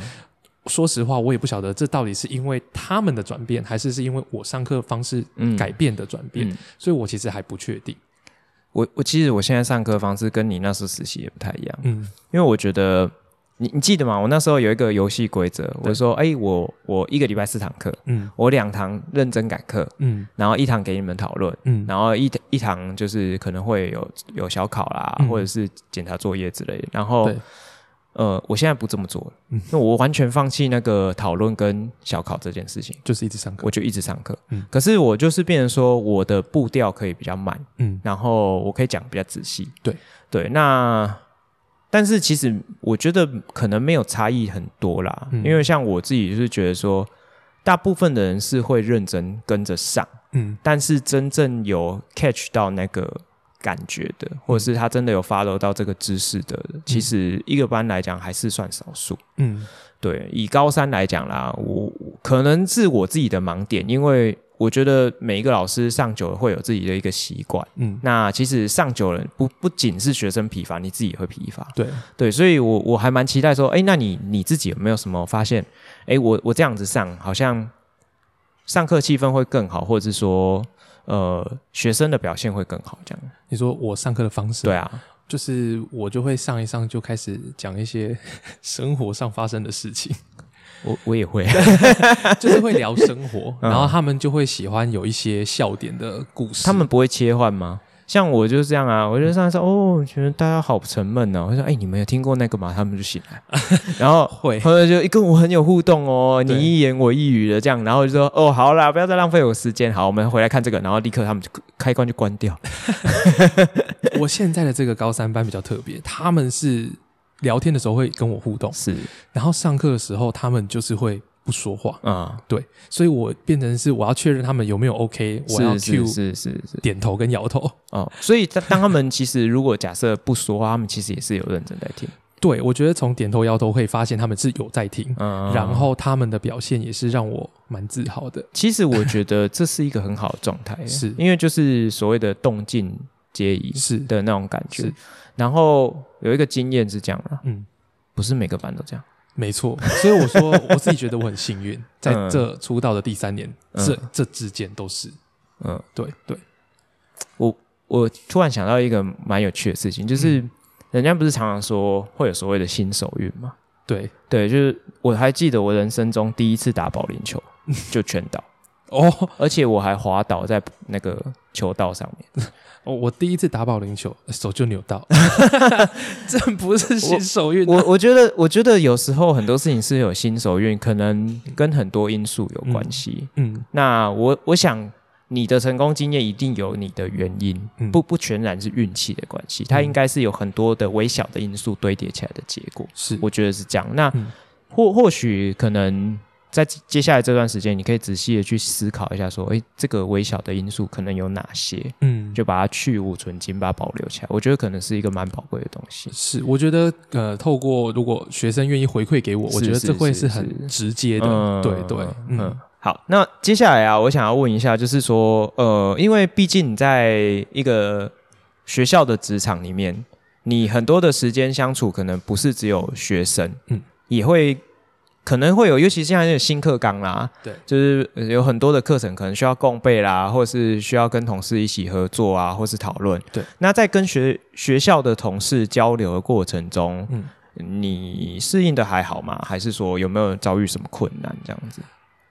说实话，我也不晓得这到底是因为他们的转变，还是是因为我上课方式改变的转变。嗯嗯、所以我其实还不确定。我我其实我现在上课方式跟你那时候实习也不太一样。嗯，因为我觉得。你你记得吗？我那时候有一个游戏规则，我说，哎、欸，我我一个礼拜四堂课，嗯，我两堂认真改课，嗯，然后一堂给你们讨论，嗯，然后一一堂就是可能会有有小考啦，嗯、或者是检查作业之类的。然后，对呃，我现在不这么做了，嗯，那我完全放弃那个讨论跟小考这件事情，就是一直上课，我就一直上课，嗯，可是我就是变成说，我的步调可以比较慢，嗯，然后我可以讲比较仔细，对。对，那。但是其实我觉得可能没有差异很多啦，嗯、因为像我自己就是觉得说，大部分的人是会认真跟着上，嗯，但是真正有 catch 到那个感觉的，或者是他真的有 follow 到这个知识的，嗯、其实一个班来讲还是算少数，嗯，对，以高三来讲啦，我可能是我自己的盲点，因为我觉得每一个老师上久了会有自己的一个习惯，嗯，那其实上久了不不仅是学生疲乏，你自己也会疲乏，对。对，所以我我还蛮期待说，哎，那你你自己有没有什么发现？哎，我我这样子上好像上课气氛会更好，或者是说，呃，学生的表现会更好，这样。你说我上课的方式？对啊。就是我就会上一上就开始讲一些 生活上发生的事情，我我也会，就是会聊生活，然后他们就会喜欢有一些笑点的故事。他们不会切换吗？像我就是这样啊，我就上来说哦，觉得大家好沉闷哦。我说哎，你们有听过那个吗？他们就醒来，然后会，他们就跟我很有互动哦，你一言我一语的这样，然后就说哦，好啦，不要再浪费我时间，好，我们回来看这个，然后立刻他们就开关就关掉。我现在的这个高三班比较特别，他们是聊天的时候会跟我互动，是，然后上课的时候他们就是会。不说话啊、嗯，对，所以我变成是我要确认他们有没有 OK，我要 Q 是是是点头跟摇头哦。所以当他们其实如果假设不说话，他们其实也是有认真在听。对，我觉得从点头摇头可以发现他们是有在听，嗯，然后他们的表现也是让我蛮自豪的。其实我觉得这是一个很好的状态，是因为就是所谓的动静皆宜是的那种感觉。然后有一个经验是这样的，嗯，不是每个班都这样。没错，所以我说我自己觉得我很幸运，在这出道的第三年，嗯、这这之间都是，嗯，对对。我我突然想到一个蛮有趣的事情，就是、嗯、人家不是常常说会有所谓的新手运吗？对对，就是我还记得我人生中第一次打保龄球 就全倒哦，而且我还滑倒在那个球道上面。哦，我第一次打保龄球，手就扭到，这不是新手运。我我觉得，我觉得有时候很多事情是有新手运，可能跟很多因素有关系。嗯，嗯，那我我想你的成功经验一定有你的原因，嗯、不不全然是运气的关系，它应该是有很多的微小的因素堆叠起来的结果。是，我觉得是这样。那、嗯、或或许可能。在接下来这段时间，你可以仔细的去思考一下，说，诶，这个微小的因素可能有哪些？嗯，就把它去芜存菁，把它保留起来。我觉得可能是一个蛮宝贵的东西。是，我觉得，呃，透过如果学生愿意回馈给我，我觉得这会是很直接的。嗯、对对，嗯，嗯。好，那接下来啊，我想要问一下，就是说，呃，因为毕竟你在一个学校的职场里面，你很多的时间相处，可能不是只有学生，嗯，也会。可能会有，尤其是现在有新课纲啦，对，就是有很多的课程可能需要共备啦，或者是需要跟同事一起合作啊，或是讨论。对，那在跟学学校的同事交流的过程中，嗯，你适应的还好吗？还是说有没有遭遇什么困难这样子？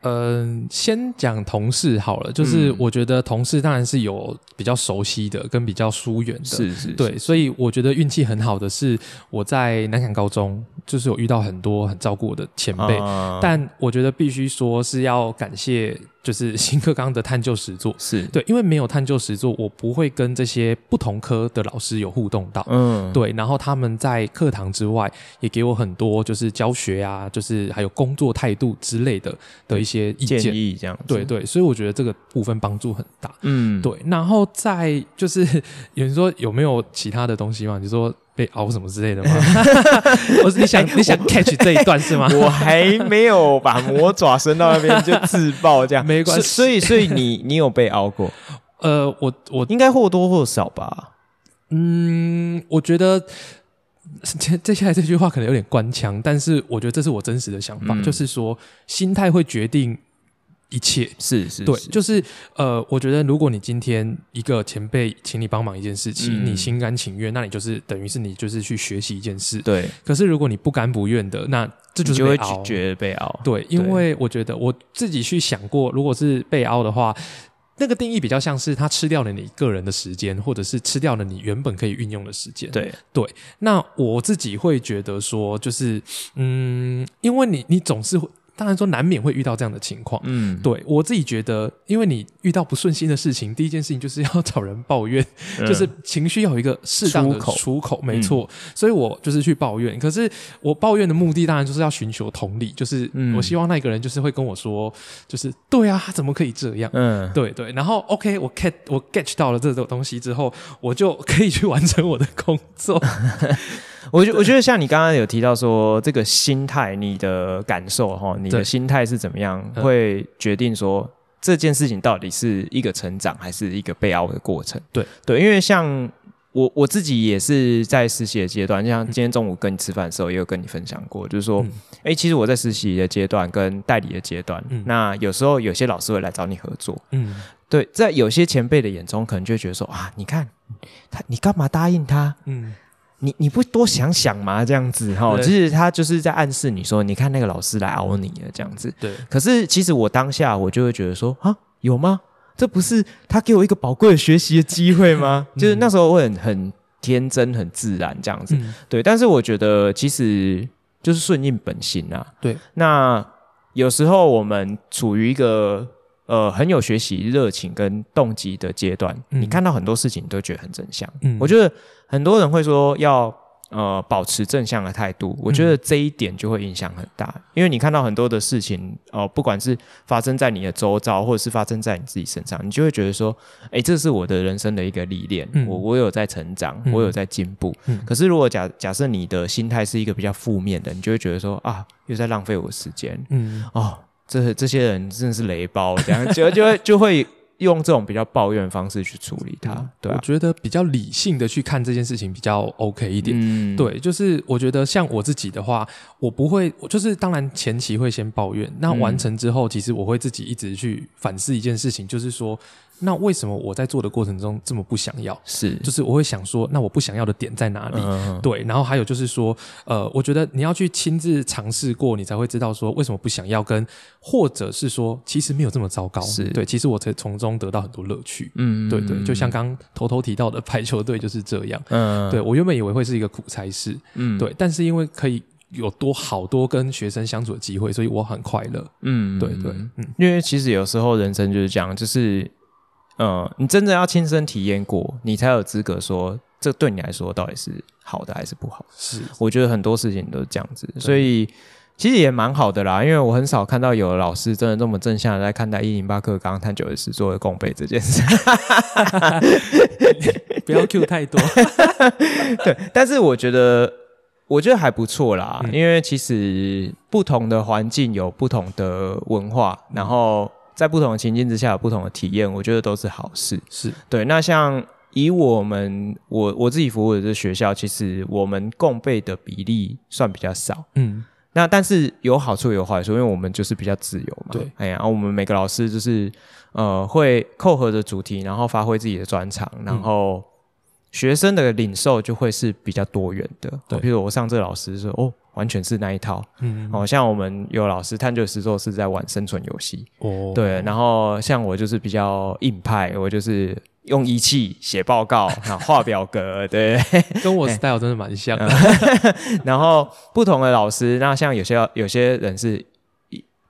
嗯、呃，先讲同事好了，就是我觉得同事当然是有比较熟悉的，跟比较疏远的，是是，是，对，所以我觉得运气很好的是我在南港高中，就是有遇到很多很照顾我的前辈，啊、但我觉得必须说是要感谢。就是 新课纲的探究实作是对，因为没有探究实作，我不会跟这些不同科的老师有互动到。嗯，对。然后他们在课堂之外也给我很多，就是教学啊，就是还有工作态度之类的的一些意见。建议这样。对对，所以我觉得这个部分帮助很大。嗯，对。然后在就是 有人说有没有其他的东西吗？你说。被熬什么之类的吗？我是你想你想 catch 这一段是吗？我还没有把魔爪伸到那边就自爆这样，没关系。所以所以你你有被熬过？呃，我我应该或多或少吧。嗯，我觉得接接下来这句话可能有点官腔，但是我觉得这是我真实的想法，嗯、就是说心态会决定。一切是是，是，对，就是呃，我觉得如果你今天一个前辈请你帮忙一件事情，嗯、你心甘情愿，那你就是等于是你就是去学习一件事。对。可是如果你不甘不愿的，那这就是被凹，就会被熬。对，因为我觉得我自己去想过，如果是被熬的话，那个定义比较像是他吃掉了你个人的时间，或者是吃掉了你原本可以运用的时间。对对。那我自己会觉得说，就是嗯，因为你你总是会。当然说难免会遇到这样的情况，嗯，对，我自己觉得，因为你遇到不顺心的事情，第一件事情就是要找人抱怨，嗯、就是情绪要有一个适当的出口，没错，嗯、所以我就是去抱怨。可是我抱怨的目的当然就是要寻求同理，就是我希望那个人就是会跟我说，就是对啊，他怎么可以这样？嗯，对对。然后 OK，我 get 我 get 到了这种东西之后，我就可以去完成我的工作。我觉我觉得像你刚刚有提到说这个心态，你的感受哈，你的心态是怎么样，会决定说这件事情到底是一个成长还是一个被凹的过程？对。对，因为像我我自己也是在实习的阶段，像今天中午跟你吃饭的时候，也有跟你分享过，就是说，哎、嗯，其实我在实习的阶段跟代理的阶段，嗯、那有时候有些老师会来找你合作，嗯，对，在有些前辈的眼中，可能就会觉得说啊，你看他，你干嘛答应他？嗯。你你不多想想吗？这样子哈，其实他就是在暗示你说，你看那个老师来熬你了，这样子。对。可是其实我当下我就会觉得说，啊，有吗？这不是他给我一个宝贵的学习的机会吗？就是那时候我很很天真、很自然这样子。对。但是我觉得其实就是顺应本心啊。对。那有时候我们处于一个。呃，很有学习热情跟动机的阶段，嗯、你看到很多事情都觉得很正向。嗯，我觉得很多人会说要呃保持正向的态度，我觉得这一点就会影响很大，嗯、因为你看到很多的事情哦、呃，不管是发生在你的周遭，或者是发生在你自己身上，你就会觉得说，哎，这是我的人生的一个历练，嗯、我我有在成长，我有在进步。嗯、可是如果假假设你的心态是一个比较负面的，你就会觉得说啊，又在浪费我时间。嗯，哦。这这些人真的是雷包，这样就就会就会用这种比较抱怨的方式去处理他。嗯、对、啊，我觉得比较理性的去看这件事情比较 OK 一点。嗯，对，就是我觉得像我自己的话，我不会，就是当然前期会先抱怨，那完成之后，其实我会自己一直去反思一件事情，就是说。那为什么我在做的过程中这么不想要？是，就是我会想说，那我不想要的点在哪里？嗯、对，然后还有就是说，呃，我觉得你要去亲自尝试过，你才会知道说为什么不想要，跟或者是说其实没有这么糟糕。是对，其实我才从中得到很多乐趣。嗯，对对，就像刚刚偷偷提到的排球队就是这样。嗯，对我原本以为会是一个苦差事。嗯，对，但是因为可以有多好多跟学生相处的机会，所以我很快乐。嗯，对对，嗯，因为其实有时候人生就是这样，就是。嗯，你真的要亲身体验过，你才有资格说这对你来说到底是好的还是不好。是，我觉得很多事情都是这样子，所以其实也蛮好的啦。因为我很少看到有老师真的这么正向的在看待一零八课纲探究的事作为共备这件事。不要 Q 太多。对，但是我觉得我觉得还不错啦，嗯、因为其实不同的环境有不同的文化，然后。在不同的情境之下有不同的体验，我觉得都是好事。是对。那像以我们我我自己服务的这学校，其实我们共备的比例算比较少。嗯。那但是有好处有坏处，因为我们就是比较自由嘛。对。哎呀，我们每个老师就是呃会扣合着主题，然后发挥自己的专长，然后学生的领受就会是比较多元的。对。比如我上这个老师说哦。完全是那一套，嗯，哦，像我们有老师探究实作是在玩生存游戏，哦，对，然后像我就是比较硬派，我就是用仪器写报告，啊，画表格，对，跟我 style 真的蛮像的。然后不同的老师，那像有些有些人是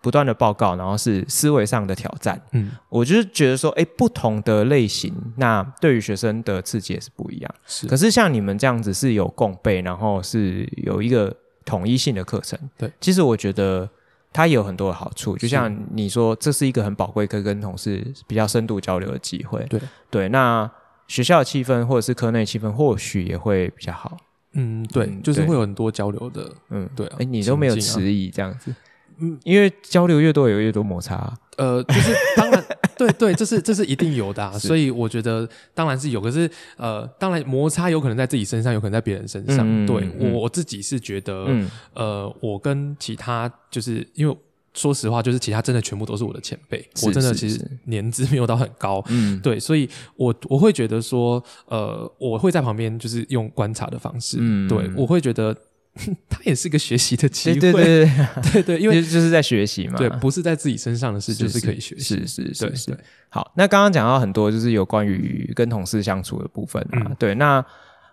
不断的报告，然后是思维上的挑战，嗯，我就是觉得说，哎，不同的类型，那对于学生的刺激也是不一样。是，可是像你们这样子是有共备，然后是有一个。统一性的课程，对，其实我觉得它也有很多的好处。就像你说，这是一个很宝贵可以跟同事比较深度交流的机会。对对，那学校的气氛或者是课内气氛，或许也会比较好。嗯，对，就是会有很多交流的。嗯，对。哎，你都没有迟疑这样子。嗯，因为交流越多，有越多摩擦。呃，就是当然，对对，这是这是一定有的，啊，所以我觉得当然是有。可是呃，当然摩擦有可能在自己身上，有可能在别人身上。嗯、对、嗯、我我自己是觉得，嗯、呃，我跟其他就是因为说实话，就是其他真的全部都是我的前辈，我真的其实年资没有到很高，嗯，对，所以我我会觉得说，呃，我会在旁边就是用观察的方式，嗯，对我会觉得。他也是个学习的机会，对对对。对对，因为就是在学习嘛，对，不是在自己身上的事，就是可以学习，是是是是。好，那刚刚讲到很多就是有关于跟同事相处的部分啊，对，那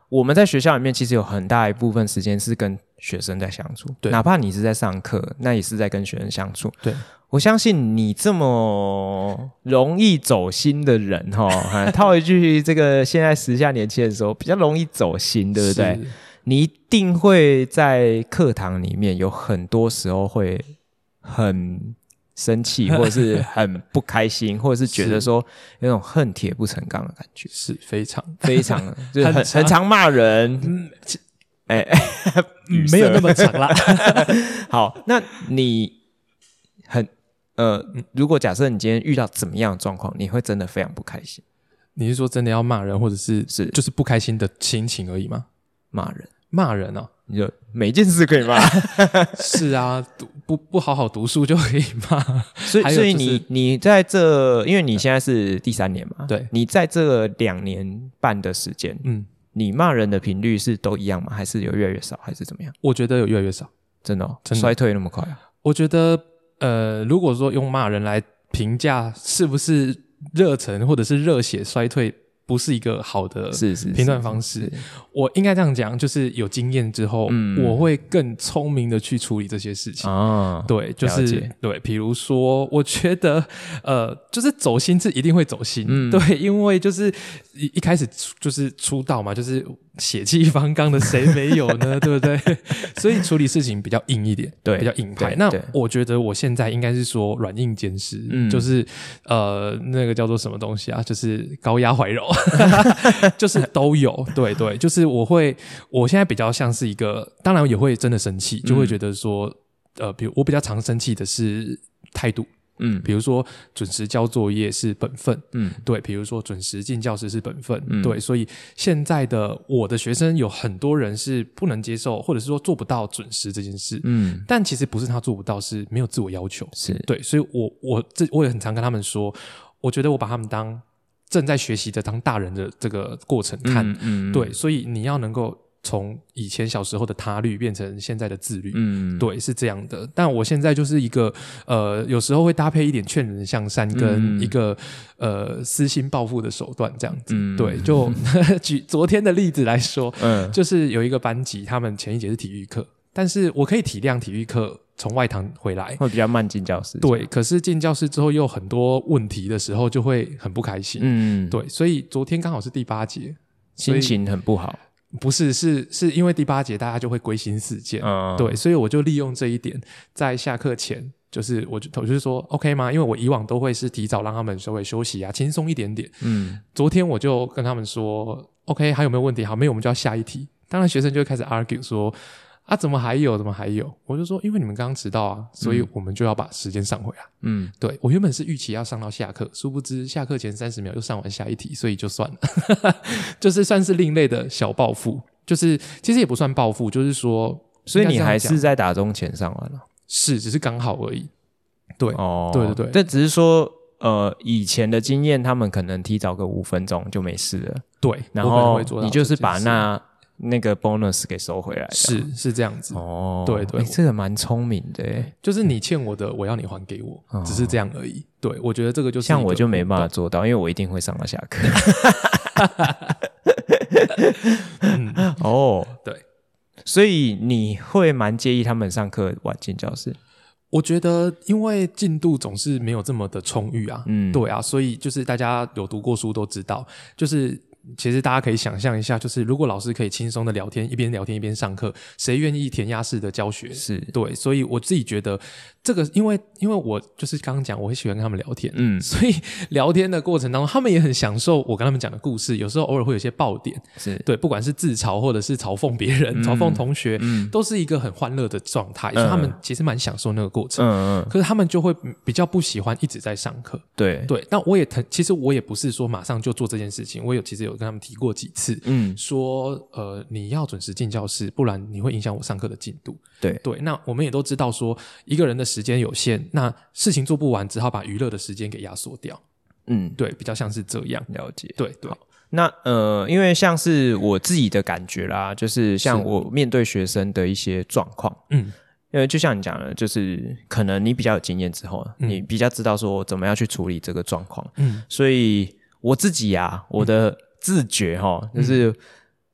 我们在学校里面其实有很大一部分时间是跟学生在相处，对，哪怕你是在上课，那也是在跟学生相处。对，我相信你这么容易走心的人哈，套一句这个现在时下年轻人说，比较容易走心，对不对？你一定会在课堂里面有很多时候会很生气，或者是很不开心，或者是觉得 说有种恨铁不成钢的感觉，是非常非常 就是很很常骂人。嗯，哎，没有那么长啦。好，那你很呃，如果假设你今天遇到怎么样的状况，你会真的非常不开心？你是说真的要骂人，或者是是就是不开心的心情而已吗？骂人，骂人哦，你就每件事可以骂。是啊，读不不好好读书就可以骂。所以，所以你你在这，因为你现在是第三年嘛，对，你在这两年半的时间，嗯，你骂人的频率是都一样吗？还是有越来越少，还是怎么样？我觉得有越来越少，真的，哦，真的衰退那么快啊？我觉得，呃，如果说用骂人来评价是不是热忱或者是热血衰退，不是一个好的是是评断方式。我应该这样讲，就是有经验之后，嗯、我会更聪明的去处理这些事情。啊，对，就是对，比如说，我觉得，呃，就是走心是一定会走心，嗯、对，因为就是一一开始就是出道嘛，就是。血气方刚的谁没有呢？对不对？所以处理事情比较硬一点，对，比较硬派。那我觉得我现在应该是说软硬兼施，嗯，就是呃，那个叫做什么东西啊？就是高压怀柔，就是都有。对对，就是我会，我现在比较像是一个，当然也会真的生气，就会觉得说，嗯、呃，比如我比较常生气的是态度。嗯，比如说准时交作业是本分，嗯，对，比如说准时进教室是本分，嗯，对，所以现在的我的学生有很多人是不能接受，或者是说做不到准时这件事，嗯，但其实不是他做不到，是没有自我要求，是。对，所以我我这我也很常跟他们说，我觉得我把他们当正在学习的当大人的这个过程看，嗯，嗯，对，所以你要能够。从以前小时候的他律变成现在的自律，嗯，对，是这样的。但我现在就是一个呃，有时候会搭配一点劝人向善跟一个、嗯、呃私心报复的手段，这样子。嗯、对，就 举昨天的例子来说，嗯，就是有一个班级，他们前一节是体育课，但是我可以体谅体育课从外堂回来会比较慢进教室，对。可是进教室之后又有很多问题的时候，就会很不开心，嗯，对。所以昨天刚好是第八节，心情很不好。不是，是是因为第八节大家就会归心似箭，嗯、对，所以我就利用这一点，在下课前，就是我就我就是说，OK 吗？因为我以往都会是提早让他们稍微休息啊，轻松一点点。嗯，昨天我就跟他们说，OK，还有没有问题？好，没有，我们就要下一题。当然，学生就会开始 argue 说。啊，怎么还有？怎么还有？我就说，因为你们刚刚迟到啊，所以我们就要把时间上回来。嗯，对，我原本是预期要上到下课，殊不知下课前三十秒又上完下一题，所以就算了，就是算是另类的小报复。就是其实也不算报复，就是说，所以你还是在打钟前上完了，是，只是刚好而已。对，哦，对对对，这只是说，呃，以前的经验，他们可能提早个五分钟就没事了。对，然后你就是把那。那个 bonus 给收回来，是是这样子哦。对对，这个蛮聪明的，就是你欠我的，我要你还给我，只是这样而已。对，我觉得这个就是像我就没办法做到，因为我一定会上到下课。哦，对，所以你会蛮介意他们上课晚进教室？我觉得，因为进度总是没有这么的充裕啊。嗯，对啊，所以就是大家有读过书都知道，就是。其实大家可以想象一下，就是如果老师可以轻松的聊天，一边聊天一边上课，谁愿意填鸭式的教学？是。对，所以我自己觉得这个，因为因为我就是刚刚讲，我很喜欢跟他们聊天，嗯，所以聊天的过程当中，他们也很享受我跟他们讲的故事，有时候偶尔会有些爆点，是。对，不管是自嘲或者是嘲讽别人、嗯、嘲讽同学，嗯，都是一个很欢乐的状态，嗯、所以他们其实蛮享受那个过程，嗯嗯，可是他们就会比较不喜欢一直在上课，对。对，但我也疼，其实我也不是说马上就做这件事情，我有其实有跟他们提过几次，嗯，说呃你要准时进教室，不然你会影响我上课的进度。对。对，那我们也都知道说一个人的时间有限，那事情做不完，只好把娱乐的时间给压缩掉。嗯，对，比较像是这样。了解。对对，那呃，因为像是我自己的感觉啦，就是像我面对学生的一些状况，嗯，因为就像你讲的，就是可能你比较有经验之后，嗯、你比较知道说怎么样去处理这个状况，嗯，所以我自己呀、啊，我的。自觉哈，就是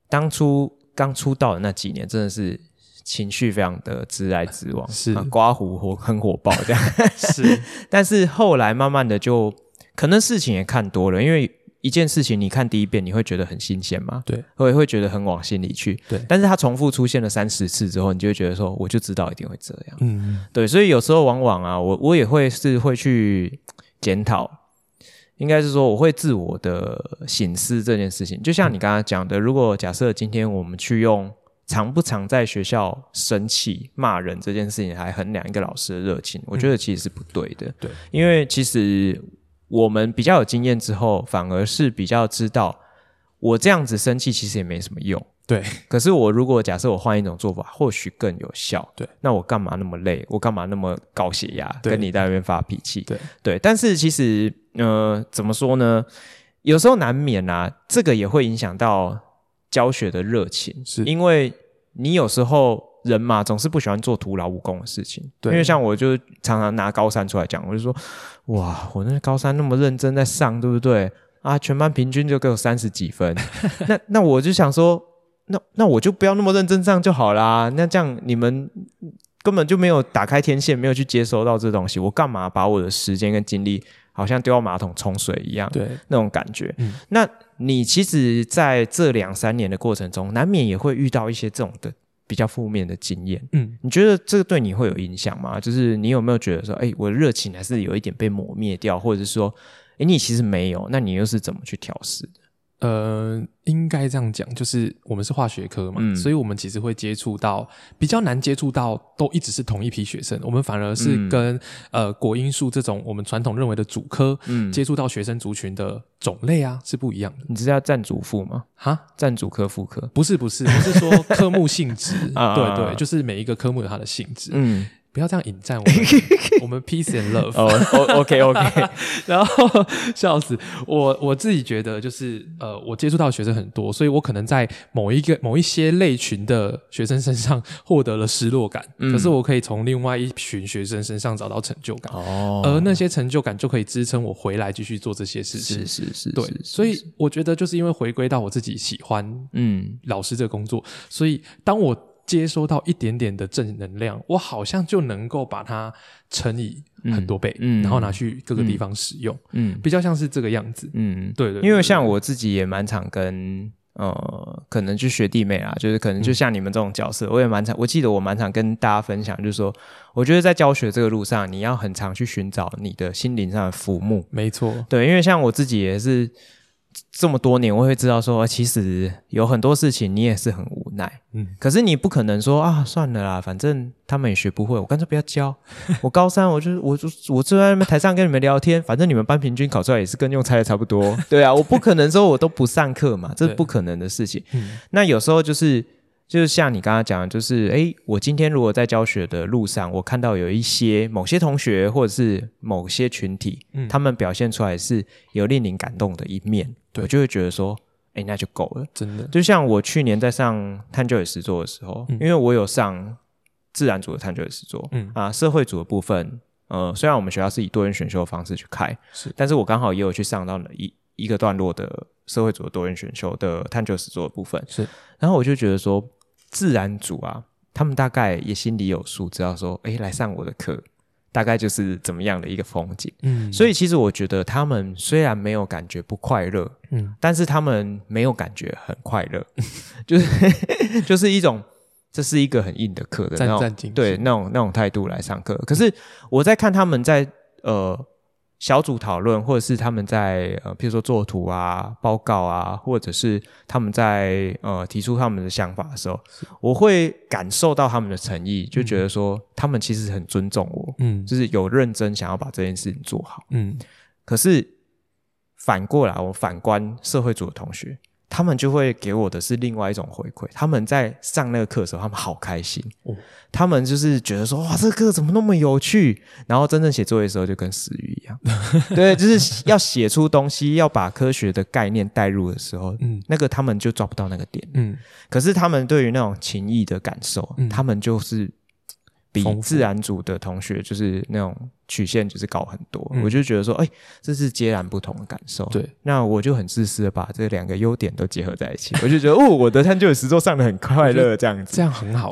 当初刚出道的那几年，真的是情绪非常的直来直往，是刮胡火很火爆这样。是，但是后来慢慢的就可能事情也看多了，因为一件事情你看第一遍你会觉得很新鲜嘛，对，会会觉得很往心里去，对。但是它重复出现了三十次之后，你就会觉得说，我就知道一定会这样，嗯，对。所以有时候往往啊，我我也会是会去检讨。应该是说，我会自我的醒思这件事情，就像你刚刚讲的，如果假设今天我们去用常不常在学校生气骂人这件事情，来衡量一个老师的热情，我觉得其实是不对的。嗯、对，因为其实我们比较有经验之后，反而是比较知道，我这样子生气其实也没什么用。对，可是我如果假设我换一种做法，或许更有效。对，那我干嘛那么累？我干嘛那么高血压？跟你在那边发脾气？对对，但是其实呃，怎么说呢？有时候难免啊，这个也会影响到教学的热情，是因为你有时候人嘛，总是不喜欢做徒劳无功的事情。对，因为像我就常常拿高三出来讲，我就说哇，我那高三那么认真在上，对不对？啊，全班平均就给我三十几分，那那我就想说。那那我就不要那么认真上就好啦。那这样你们根本就没有打开天线，没有去接收到这东西，我干嘛把我的时间跟精力好像丢到马桶冲水一样？对，那种感觉。嗯，那你其实在这两三年的过程中，难免也会遇到一些这种的比较负面的经验。嗯，你觉得这个对你会有影响吗？就是你有没有觉得说，哎，我的热情还是有一点被磨灭掉，或者是说，哎，你其实没有，那你又是怎么去调试的？呃，应该这样讲，就是我们是化学科嘛，嗯、所以我们其实会接触到比较难接触到，都一直是同一批学生。我们反而是跟、嗯、呃国英数这种我们传统认为的主科，嗯，接触到学生族群的种类啊是不一样的。你知道占主副吗？哈，占主科副科？不是不是，我是说科目性质。对对，就是每一个科目有它的性质。嗯。不要这样引战我们，我们 peace and love。哦，OK OK。然后笑死我，我自己觉得就是呃，我接触到的学生很多，所以我可能在某一个某一些类群的学生身上获得了失落感，嗯、可是我可以从另外一群学生身上找到成就感。哦，而那些成就感就可以支撑我回来继续做这些事情。是是是，是，对。所以我觉得就是因为回归到我自己喜欢嗯老师这个工作，嗯、所以当我。接收到一点点的正能量，我好像就能够把它乘以很多倍，嗯，然后拿去各个地方使用，嗯，比较像是这个样子，嗯，对，对对。因为像我自己也蛮常跟呃，可能就学弟妹啊，就是可能就像你们这种角色，嗯、我也蛮常，我记得我蛮常跟大家分享，就是说，我觉得在教学这个路上，你要很常去寻找你的心灵上的浮木，没错，对，因为像我自己也是。这么多年，我会知道说，其实有很多事情你也是很无奈，嗯，可是你不可能说啊，算了啦，反正他们也学不会，我干脆不要教。我高三，我就我就我坐在那边台上跟你们聊天，反正你们班平均考出来也是跟用猜的差不多，对啊，我不可能说我都不上课嘛，这是不可能的事情。嗯，那有时候就是。就是像你刚刚讲的，就是诶，我今天如果在教学的路上，我看到有一些某些同学或者是某些群体，嗯，他们表现出来是有令您感动的一面，对，我就会觉得说，诶，那就够了，真的。就像我去年在上探究与实作的时候，嗯，因为我有上自然组的探究与实作，嗯。啊，社会组的部分，呃，虽然我们学校是以多元选修的方式去开，是，但是我刚好也有去上到了一一个段落的社会组的多元选修的探究实作的部分，是，然后我就觉得说。自然组啊，他们大概也心里有数，知道说，哎，来上我的课，大概就是怎么样的一个风景。嗯，所以其实我觉得他们虽然没有感觉不快乐，嗯，但是他们没有感觉很快乐，就是 就是一种，这是一个很硬的课的那种，对，那种那种态度来上课。可是我在看他们在呃。小组讨论，或者是他们在呃，譬如说做图啊、报告啊，或者是他们在呃提出他们的想法的时候，我会感受到他们的诚意，就觉得说他们其实很尊重我，嗯，就是有认真想要把这件事情做好，嗯。可是反过来，我反观社会组的同学。他们就会给我的是另外一种回馈。他们在上那个课的时候，他们好开心。哦，他们就是觉得说，哇，这个课怎么那么有趣？然后真正写作业的时候，就跟死鱼一样。对，就是要写出东西，要把科学的概念带入的时候，嗯，那个他们就抓不到那个点。嗯，可是他们对于那种情谊的感受，嗯，他们就是比自然组的同学就是那种。曲线就是高很多，嗯、我就觉得说，哎、欸，这是截然不同的感受。对，那我就很自私的把这两个优点都结合在一起，我就觉得，哦，我的探究与实作上的很快乐，这样子，这样很好。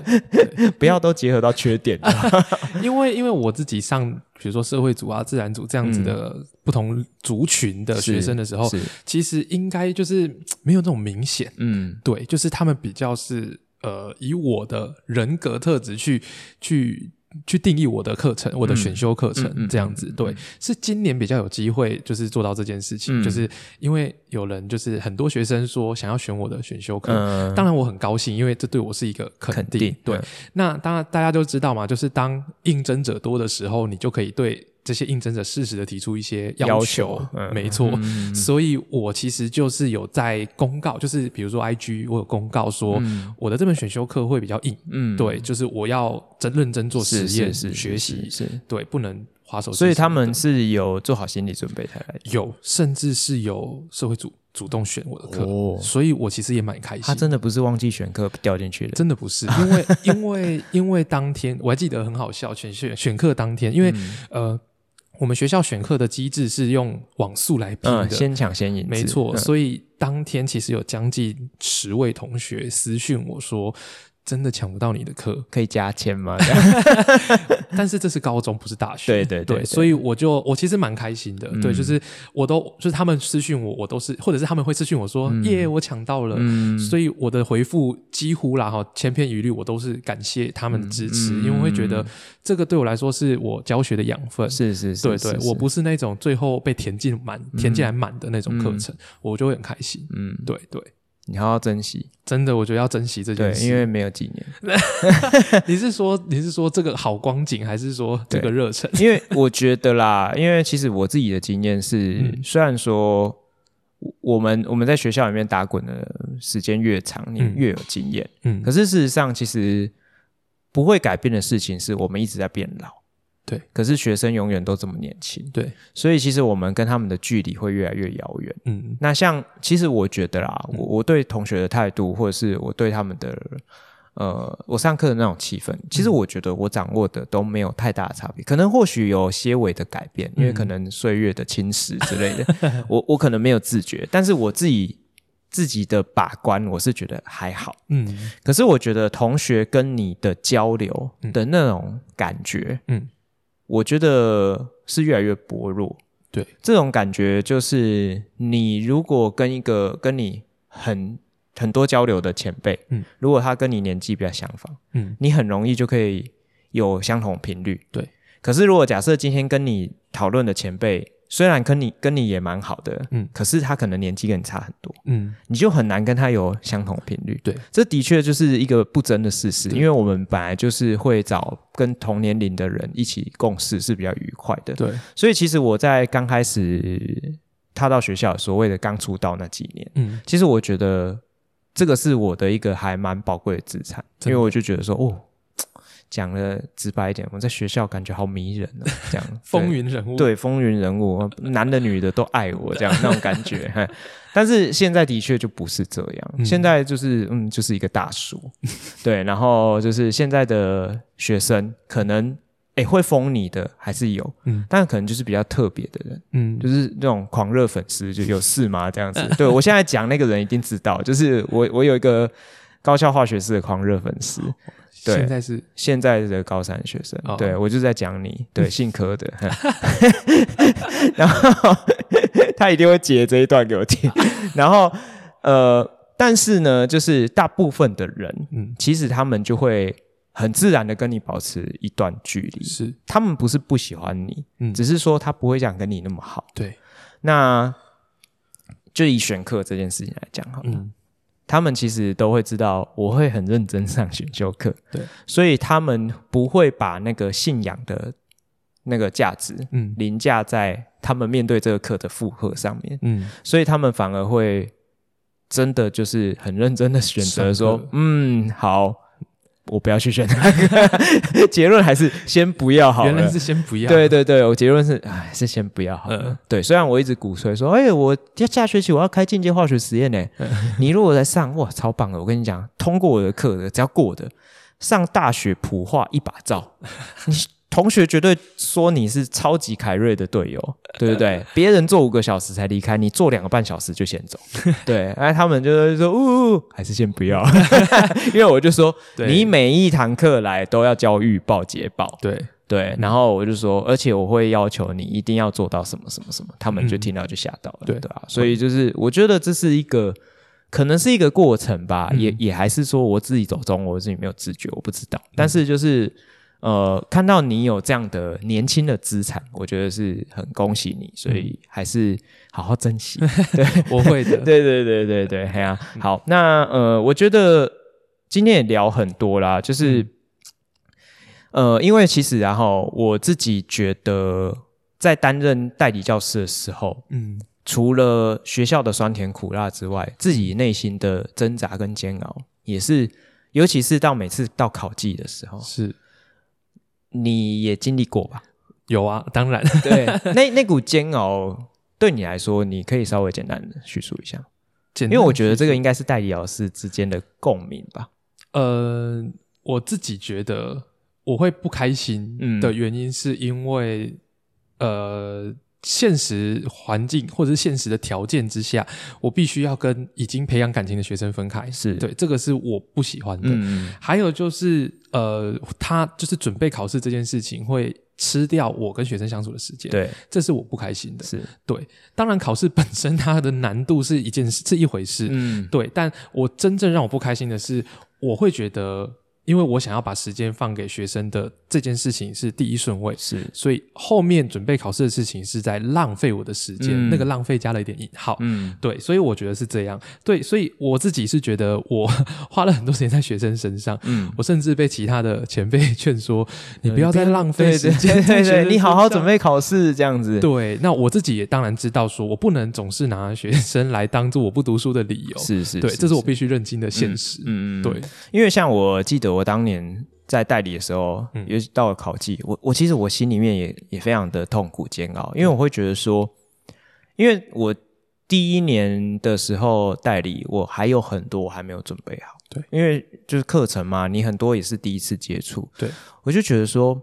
不要都结合到缺点，因为因为我自己上，比如说社会组啊、自然组这样子的不同族群的学生的时候，嗯、其实应该就是没有那种明显。嗯，对，就是他们比较是呃，以我的人格特质去去。去定义我的课程，我的选修课程、嗯、这样子。对，是今年比较有机会，就是做到这件事情，嗯、就是因为有人就是很多学生说想要选我的选修课，嗯、当然我很高兴，因为这对我是一个肯定。肯定对，嗯、那当然大家都知道嘛，就是当应征者多的时候，你就可以对。这些应征者适时的提出一些要求，要求嗯、没错，嗯、所以我其实就是有在公告，就是比如说 IG，我有公告说，嗯、我的这门选修课会比较硬，嗯，对，就是我要真认真做实验，是学习，是。对，不能划手机。所以他们是有做好心理准备才来，有，甚至是有社会组主动选我的课，哦、所以我其实也蛮开心。他真的不是忘记选课掉进去的，真的不是，因为因为因为当天我还记得很好笑，选选选课当天，因为、嗯、呃。我们学校选课的机制是用网速来拼的，嗯、先抢先赢，没错。嗯、所以当天其实有将近十位同学私讯我说。真的抢不到你的课，可以加签吗？但是这是高中，不是大学。对对对，对，所以我就我其实蛮开心的。嗯、对，就是我都就是他们私讯我，我都是，或者是他们会私讯我说，嗯、耶，我抢到了。嗯、所以我的回复几乎啦哈，千篇一律，我都是感谢他们的支持，嗯、因为我会觉得这个对我来说是我教学的养分。是是是，对对，我不是那种最后被填进满、填进来满的那种课程，嗯、我就会很开心。嗯，对对。你好好珍惜，真的，我觉得要珍惜这件事，对，因为没有几年。你是说你是说这个好光景，还是说这个热忱？因为我觉得啦，因为其实我自己的经验是，嗯、虽然说我们我们在学校里面打滚的时间越长，你越有经验，嗯，可是事实上，其实不会改变的事情是我们一直在变老。对，可是学生永远都这么年轻，对，所以其实我们跟他们的距离会越来越遥远。嗯，那像其实我觉得啦，嗯、我我对同学的态度，或者是我对他们的呃，我上课的那种气氛，其实我觉得我掌握的都没有太大的差别，可能或许有些微的改变，因为可能岁月的侵蚀之类的，嗯、我我可能没有自觉，但是我自己自己的把关，我是觉得还好。嗯，可是我觉得同学跟你的交流的那种感觉，嗯。嗯我觉得是越来越薄弱，对，这种感觉就是你如果跟一个跟你很很多交流的前辈，嗯，如果他跟你年纪比较相仿，嗯，你很容易就可以有相同频率，对。可是如果假设今天跟你讨论的前辈，虽然跟你跟你也蛮好的，嗯，可是他可能年纪跟你差很多，嗯，你就很难跟他有相同频率，对，这的确就是一个不争的事实，因为我们本来就是会找跟同年龄的人一起共事是比较愉快的，对，所以其实我在刚开始踏到学校，所谓的刚出道那几年，嗯，其实我觉得这个是我的一个还蛮宝贵的资产，因为我就觉得说，哦。讲的直白一点，我在学校感觉好迷人哦，这样。风云人物，对，风云人物，男的女的都爱我，这样那种感觉。但是现在的确就不是这样，嗯、现在就是嗯，就是一个大叔，对，然后就是现在的学生可能诶会封你的还是有，嗯，但可能就是比较特别的人，嗯，就是那种狂热粉丝，就有事吗？这样子，对，我现在讲那个人一定知道，就是我我有一个高校化学式的狂热粉丝。对，现在是现在的高三学生，哦、对我就在讲你，对，姓柯的，然后他一定会截这一段给我听，然后呃，但是呢，就是大部分的人，嗯，其实他们就会很自然的跟你保持一段距离，是，他们不是不喜欢你，嗯，只是说他不会想跟你那么好，对，那就以选课这件事情来讲好了。嗯他们其实都会知道我会很认真上选修课，对，所以他们不会把那个信仰的那个价值，嗯，凌驾在他们面对这个课的负荷上面，嗯，所以他们反而会真的就是很认真的选择说，嗯，好。我不要去选那个，结论还是先不要好了。原来是先不要。对对对，我结论是，哎，是先不要好了。嗯、对，虽然我一直鼓吹说，哎，我要下学期我要开进阶化学实验呢。嗯、你如果来上，哇，超棒的！我跟你讲，通过我的课的，只要过的，上大学普化一把照。同学绝对说你是超级凯瑞的队友，对不对？别人坐五个小时才离开，你坐两个半小时就先走。对，哎，他们就会说，呜、呃，还是先不要，因为我就说，你每一堂课来都要交预报、捷报。对对，然后我就说，而且我会要求你一定要做到什么什么什么，他们就听到就吓到了，嗯、对对吧？所以就是我觉得这是一个可能是一个过程吧，嗯、也也还是说我自己走中，我自己没有自觉，我不知道，嗯、但是就是。呃，看到你有这样的年轻的资产，我觉得是很恭喜你，所以还是好好珍惜。对，我会的。对对对对对，哎呀，好，那呃，我觉得今天也聊很多啦，就是、嗯、呃，因为其实然后我自己觉得，在担任代理教师的时候，嗯，除了学校的酸甜苦辣之外，自己内心的挣扎跟煎熬也是，尤其是到每次到考季的时候，是。你也经历过吧？有啊，当然。对，那那股煎熬对你来说，你可以稍微简单的叙述一下。因为我觉得这个应该是代理老师之间的共鸣吧。呃，我自己觉得我会不开心的原因，是因为、嗯、呃。现实环境或者是现实的条件之下，我必须要跟已经培养感情的学生分开。是对，这个是我不喜欢的。嗯，还有就是，呃，他就是准备考试这件事情会吃掉我跟学生相处的时间。对，这是我不开心的。是对，当然考试本身它的难度是一件事，是一回事。嗯，对，但我真正让我不开心的是，我会觉得。因为我想要把时间放给学生的这件事情是第一顺位，是，所以后面准备考试的事情是在浪费我的时间，嗯、那个浪费加了一点引号，嗯，对，所以我觉得是这样，对，所以我自己是觉得我花了很多时间在学生身上，嗯，我甚至被其他的前辈劝说，你不要再浪费时间，对对，你好好准备考试这样子，对，那我自己也当然知道，说我不能总是拿学生来当做我不读书的理由，是是，对，这是我必须认清的现实，嗯嗯，对，因为像我记得。我当年在代理的时候，尤其到了考季，我我其实我心里面也也非常的痛苦煎熬，因为我会觉得说，因为我第一年的时候代理，我还有很多我还没有准备好，对，因为就是课程嘛，你很多也是第一次接触，对，我就觉得说，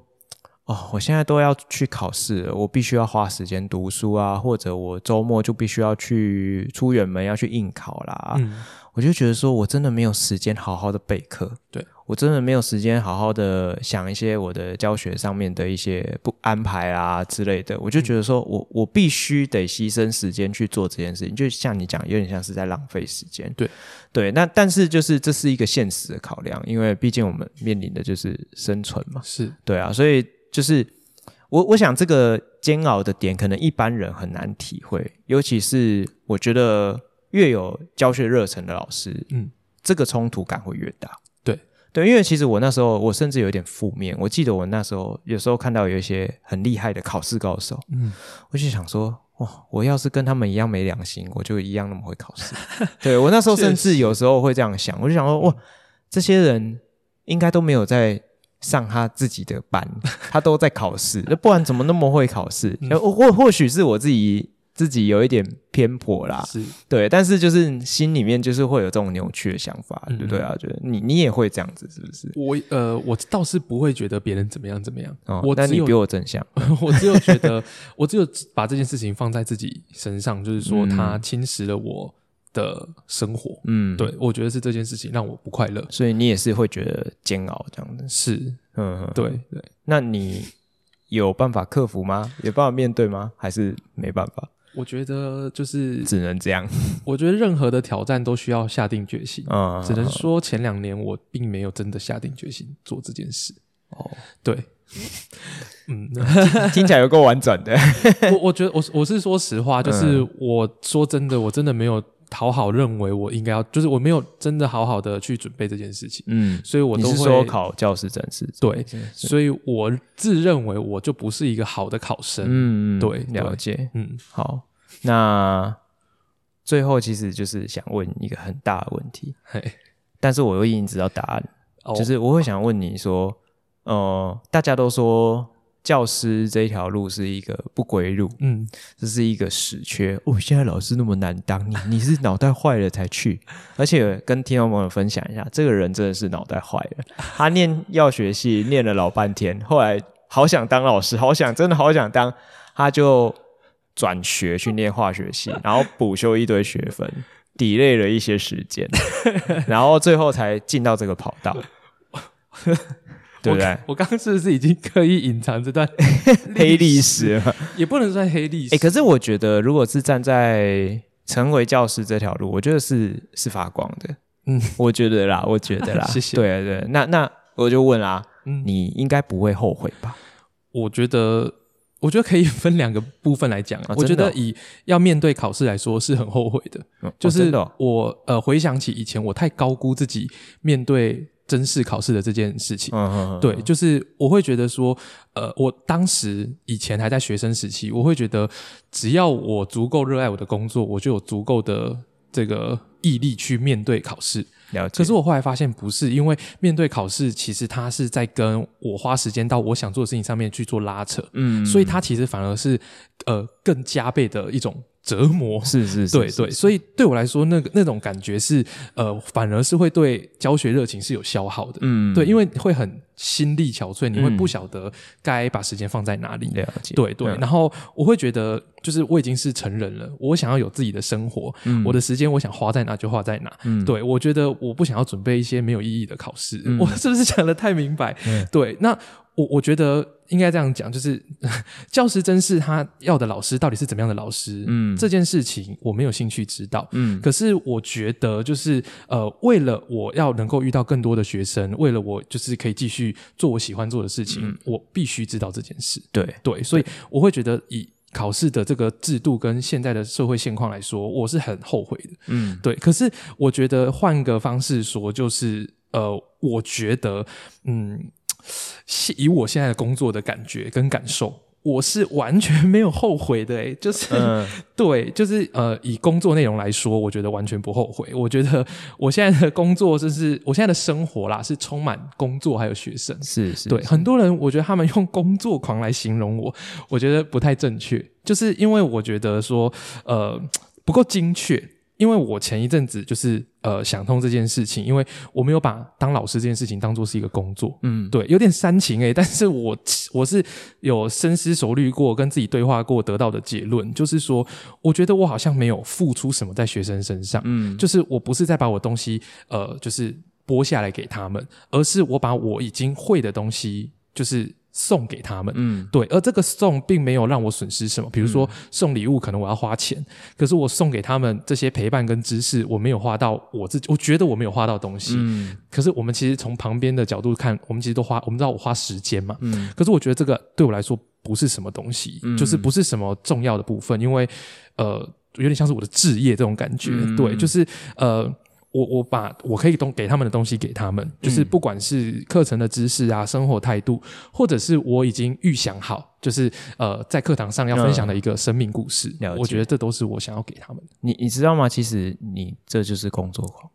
哦，我现在都要去考试了，我必须要花时间读书啊，或者我周末就必须要去出远门要去应考啦，嗯，我就觉得说我真的没有时间好好的备课，对。我真的没有时间好好的想一些我的教学上面的一些不安排啊之类的，我就觉得说我我必须得牺牲时间去做这件事情，就像你讲，有点像是在浪费时间。对对，那但是就是这是一个现实的考量，因为毕竟我们面临的就是生存嘛。是对啊，所以就是我我想这个煎熬的点，可能一般人很难体会，尤其是我觉得越有教学热忱的老师，嗯，这个冲突感会越大。对，因为其实我那时候我甚至有点负面。我记得我那时候有时候看到有一些很厉害的考试高手，嗯，我就想说，哇，我要是跟他们一样没良心，我就一样那么会考试。对，我那时候 甚至有时候会这样想，我就想说，哇，这些人应该都没有在上他自己的班，他都在考试，那不然怎么那么会考试？或、嗯、或许是我自己。自己有一点偏颇啦，是。对，但是就是心里面就是会有这种扭曲的想法，嗯、对不对啊？觉得你你也会这样子，是不是？我呃，我倒是不会觉得别人怎么样怎么样，哦、我但你比我正向，我只有觉得，我只有把这件事情放在自己身上，就是说他侵蚀了我的生活，嗯，对，我觉得是这件事情让我不快乐，所以你也是会觉得煎熬这样子，是，嗯，对对，那你有办法克服吗？有办法面对吗？还是没办法？我觉得就是只能这样。我觉得任何的挑战都需要下定决心。嗯，只能说前两年我并没有真的下定决心做这件事。哦，对，嗯，听起来有够婉转的。我我觉得我我是说实话，就是我说真的，我真的没有讨好认为我应该要，就是我没有真的好好的去准备这件事情。嗯，所以我都会说考教师证是对，所以我自认为我就不是一个好的考生。嗯，对，了解。嗯，好。那最后其实就是想问一个很大的问题，嘿，但是我又已经知道答案，哦、就是我会想问你说，呃，大家都说教师这条路是一个不归路，嗯，这是一个死缺。哦，现在老师那么难当，你 你是脑袋坏了才去？而且跟听众朋友分享一下，这个人真的是脑袋坏了，他念药学系念了老半天，后来好想当老师，好想真的好想当，他就。转学去念化学系，然后补修一堆学分，delay 了一些时间，然后最后才进到这个跑道，对不对？我刚刚是不是已经刻意隐藏这段黑历史了？也不能算黑历史。哎、欸，可是我觉得，如果是站在成为教师这条路，我觉得是是发光的。嗯，我觉得啦，我觉得啦，谢谢。对对，那那我就问啦。嗯，你应该不会后悔吧？我觉得，我觉得可以分两个部分来讲。我觉得以要面对考试来说，是很后悔的。哦、就是我呃回想起以前，我太高估自己面对真试考试的这件事情。嗯、对，就是我会觉得说，呃，我当时以前还在学生时期，我会觉得只要我足够热爱我的工作，我就有足够的这个毅力去面对考试。了解。可是我后来发现不是，因为面对考试，其实他是在跟我花时间到我想做的事情上面去做拉扯，嗯，所以他其实反而是呃更加倍的一种折磨，是是，对对，所以对我来说，那个那种感觉是呃，反而是会对教学热情是有消耗的，嗯，对，因为会很心力憔悴，你会不晓得该把时间放在哪里，了解，对对，然后我会觉得。就是我已经是成人了，我想要有自己的生活，嗯、我的时间我想花在哪就花在哪。嗯、对，我觉得我不想要准备一些没有意义的考试。嗯、我是不是讲的太明白？嗯、对，那我我觉得应该这样讲，就是 教师真是他要的老师到底是怎么样的老师？嗯，这件事情我没有兴趣知道。嗯，可是我觉得就是呃，为了我要能够遇到更多的学生，为了我就是可以继续做我喜欢做的事情，嗯、我必须知道这件事。对对，所以我会觉得以。考试的这个制度跟现在的社会现况来说，我是很后悔的。嗯，对。可是我觉得换个方式说，就是呃，我觉得，嗯，以我现在的工作的感觉跟感受。我是完全没有后悔的，诶，就是、嗯、对，就是呃，以工作内容来说，我觉得完全不后悔。我觉得我现在的工作就是我现在的生活啦，是充满工作还有学生。是是，对，很多人我觉得他们用工作狂来形容我，我觉得不太正确，就是因为我觉得说呃不够精确。因为我前一阵子就是呃想通这件事情，因为我没有把当老师这件事情当做是一个工作，嗯，对，有点煽情诶、欸，但是我 我是有深思熟虑过，跟自己对话过，得到的结论就是说，我觉得我好像没有付出什么在学生身上，嗯，就是我不是在把我东西呃就是剥下来给他们，而是我把我已经会的东西就是。送给他们，嗯，对，而这个送并没有让我损失什么。比如说送礼物，可能我要花钱，可是我送给他们这些陪伴跟知识，我没有花到我自己，我觉得我没有花到东西。嗯，可是我们其实从旁边的角度看，我们其实都花，我们知道我花时间嘛，嗯，可是我觉得这个对我来说不是什么东西，嗯，就是不是什么重要的部分，因为呃，有点像是我的置业这种感觉，嗯，对，就是呃。我我把我可以东给他们的东西给他们，就是不管是课程的知识啊、生活态度，或者是我已经预想好，就是呃在课堂上要分享的一个生命故事，嗯，我觉得这都是我想要给他们。你你知道吗？其实你这就是工作狂，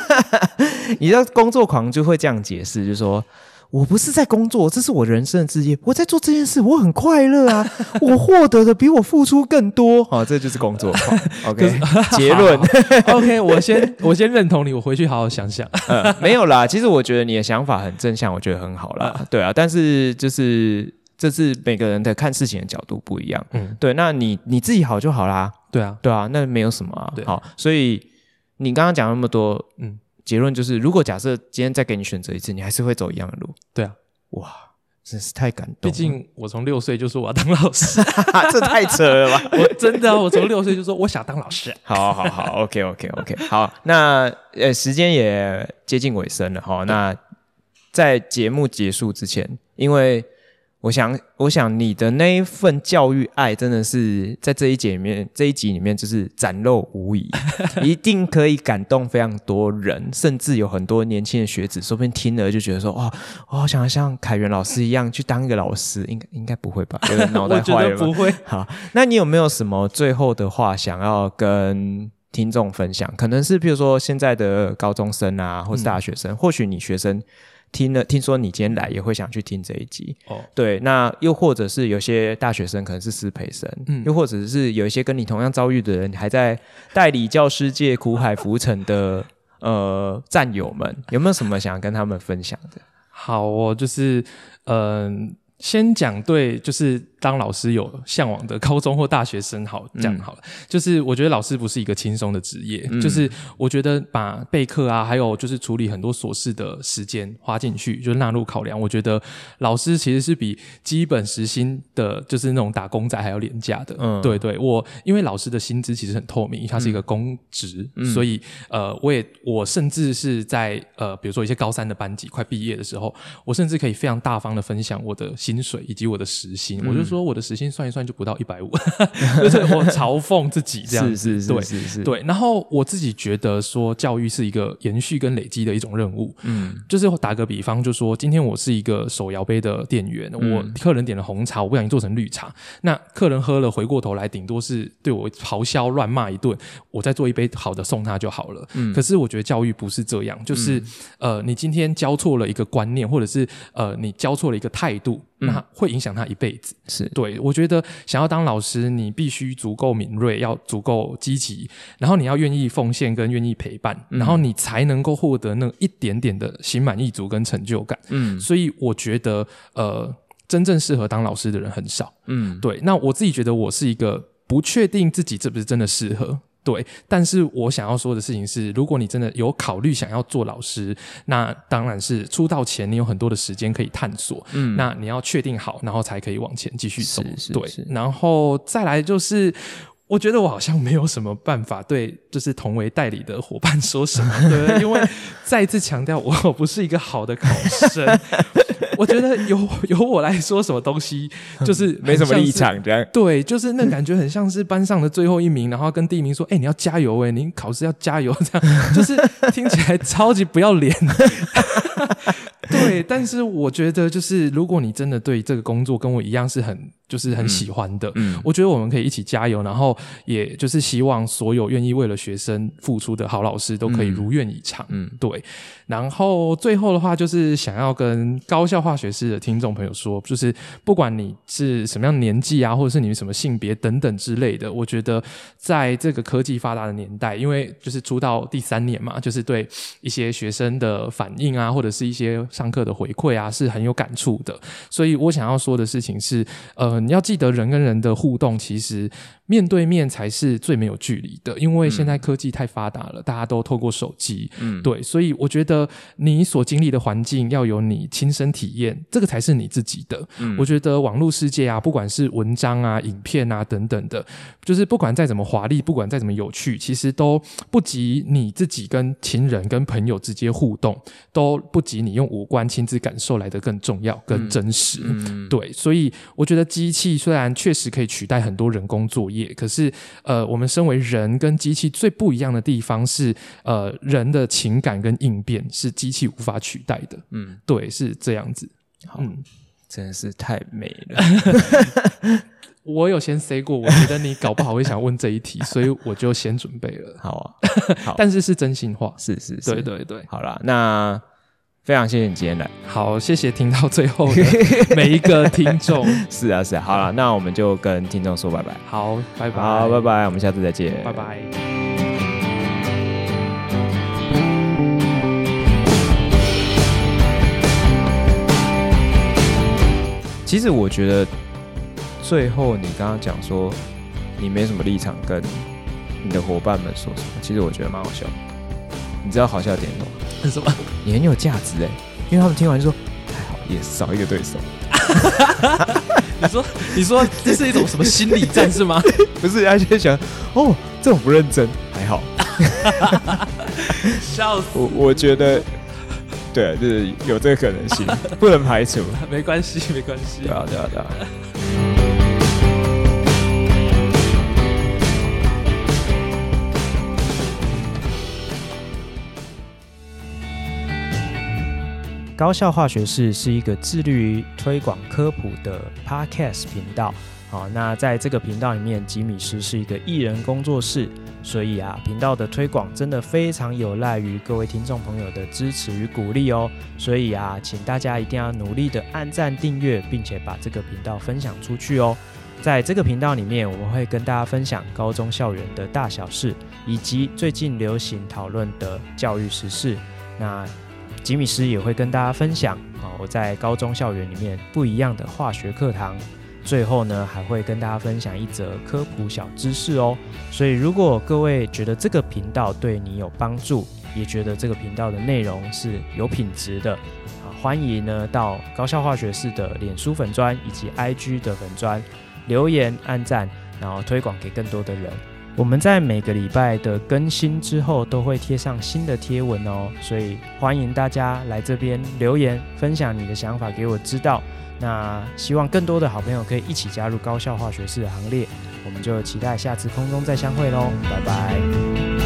你知道工作狂就会这样解释，就是说。我不是在工作，这是我人生的职业。我在做这件事，我很快乐啊！我获得的比我付出更多。好，这就是工作。OK，结论。OK，我先我先认同你，我回去好好想想。嗯，没有啦，其实我觉得你的想法很正向，我觉得很好啦。对啊，但是就是这是每个人的看事情的角度不一样。嗯，对，那你你自己好就好啦。对啊，对啊，那没有什么啊。好，所以你刚刚讲那么多，嗯。结论就是，如果假设今天再给你选择一次，你还是会走一样的路。对啊，哇，真是太感动了。毕竟我从六岁就说我要当老师，这太扯了吧？我真的啊，我从六岁就说我想当老师。好，好，好，OK，OK，OK，好。那呃，时间也接近尾声了哈。那在节目结束之前，因为。我想，我想你的那一份教育爱，真的是在这一节里面，这一集里面就是展露无遗，一定可以感动非常多人，甚至有很多年轻的学子，说不定听了就觉得说，哇，我好想像凯源老师一样去当一个老师，应该应该不会吧？有点脑袋 坏了？不会。好，那你有没有什么最后的话想要跟听众分享？可能是比如说现在的高中生啊，或是大学生，嗯、或许你学生。听了，听说你今天来也会想去听这一集哦。对，那又或者是有些大学生可能是师培生，嗯，又或者是有一些跟你同样遭遇的人，还在代理教师界苦海浮沉的 呃战友们，有没有什么想要跟他们分享的？好哦，就是嗯、呃，先讲对，就是当老师有向往的高中或大学生好，这样好了。嗯、就是我觉得老师不是一个轻松的职业，嗯、就是我觉得把备课啊，还有就是处理很多琐事的时间花进去，就纳入考量。我觉得老师其实是比基本时薪的，就是那种打工仔还要廉价的。嗯，对对，我因为老师的薪资其实很透明，它是一个公职，嗯、所以呃，我也我甚至是在呃，比如说一些高三的班级快毕业的时候，我甚至可以非常大方的分享我的薪水以及我的时薪，嗯、我就说我的时薪算一算就不到一百五，就是我嘲讽自己这样 子，是是是，对是是是对。然后我自己觉得说教育是一个延续跟累积的一种任务，嗯，就是打个比方，就说今天我是一个手摇杯的店员，嗯、我客人点了红茶，我不小心做成绿茶，那客人喝了回过头来，顶多是对我咆哮乱骂一顿，我再做一杯好的送他就好了。嗯，可是我觉得教育不是这样，就是、嗯、呃，你今天教错了一个观念，或者是呃，你教错了一个态度。那会影响他一辈子。是对，我觉得想要当老师，你必须足够敏锐，要足够积极，然后你要愿意奉献跟愿意陪伴，嗯、然后你才能够获得那一点点的心满意足跟成就感。嗯，所以我觉得，呃，真正适合当老师的人很少。嗯，对。那我自己觉得，我是一个不确定自己是不是真的适合。对，但是我想要说的事情是，如果你真的有考虑想要做老师，那当然是出道前你有很多的时间可以探索，嗯，那你要确定好，然后才可以往前继续走。是是是对，然后再来就是，我觉得我好像没有什么办法对，就是同为代理的伙伴说什么，对，因为再一次强调，我不是一个好的考生。我觉得由由我来说什么东西，就是没什么立场这样。对，就是那感觉很像是班上的最后一名，然后跟第一名说：“哎、欸，你要加油哎，你考试要加油。”这样 就是听起来超级不要脸。对，但是我觉得就是如果你真的对这个工作跟我一样是很就是很喜欢的，嗯，嗯我觉得我们可以一起加油，然后也就是希望所有愿意为了学生付出的好老师都可以如愿以偿。嗯，对。然后最后的话就是想要跟高校化学师的听众朋友说，就是不管你是什么样年纪啊，或者是你们什么性别等等之类的，我觉得在这个科技发达的年代，因为就是出道第三年嘛，就是对一些学生的反应啊，或者是一些上课的回馈啊，是很有感触的。所以我想要说的事情是，呃，你要记得人跟人的互动，其实。面对面才是最没有距离的，因为现在科技太发达了，嗯、大家都透过手机，嗯，对，所以我觉得你所经历的环境要有你亲身体验，这个才是你自己的。嗯，我觉得网络世界啊，不管是文章啊、影片啊等等的，就是不管再怎么华丽，不管再怎么有趣，其实都不及你自己跟亲人、跟朋友直接互动，都不及你用五官亲自感受来的更重要、更真实。嗯，嗯对，所以我觉得机器虽然确实可以取代很多人工作业。可是，呃，我们身为人跟机器最不一样的地方是，呃，人的情感跟应变是机器无法取代的。嗯，对，是这样子。好，嗯，真的是太美了。我有先 say 过，我觉得你搞不好会想问这一题，所以我就先准备了。好啊，好，但是是真心话，是是是，对对对。好啦，那。非常谢谢你今天来，好，谢谢听到最后的 每一个听众，是啊是啊，好了，那我们就跟听众说拜拜，好，拜拜，好，拜拜，我们下次再见，拜拜。其实我觉得最后你刚刚讲说你没什么立场跟你的伙伴们说什么，其实我觉得蛮好笑的，你知道好笑点吗？什么？你很有价值哎，因为他们听完就说还好，也少一个对手。你说，你说 这是一种什么心理战是吗？不是，而且想哦，这种不认真还好。笑死！我我觉得，对，就是有这个可能性，不能排除。没关系，没关系。对啊，对啊，对啊。高校化学室是一个致力于推广科普的 Podcast 频道。好，那在这个频道里面，吉米师是一个艺人工作室，所以啊，频道的推广真的非常有赖于各位听众朋友的支持与鼓励哦。所以啊，请大家一定要努力的按赞、订阅，并且把这个频道分享出去哦。在这个频道里面，我们会跟大家分享高中校园的大小事，以及最近流行讨论的教育时事。那吉米师也会跟大家分享啊，我在高中校园里面不一样的化学课堂。最后呢，还会跟大家分享一则科普小知识哦。所以，如果各位觉得这个频道对你有帮助，也觉得这个频道的内容是有品质的，啊，欢迎呢到高效化学式的脸书粉专以及 IG 的粉专留言、按赞，然后推广给更多的人。我们在每个礼拜的更新之后，都会贴上新的贴文哦，所以欢迎大家来这边留言，分享你的想法给我知道。那希望更多的好朋友可以一起加入高效化学式的行列，我们就期待下次空中再相会喽，拜拜。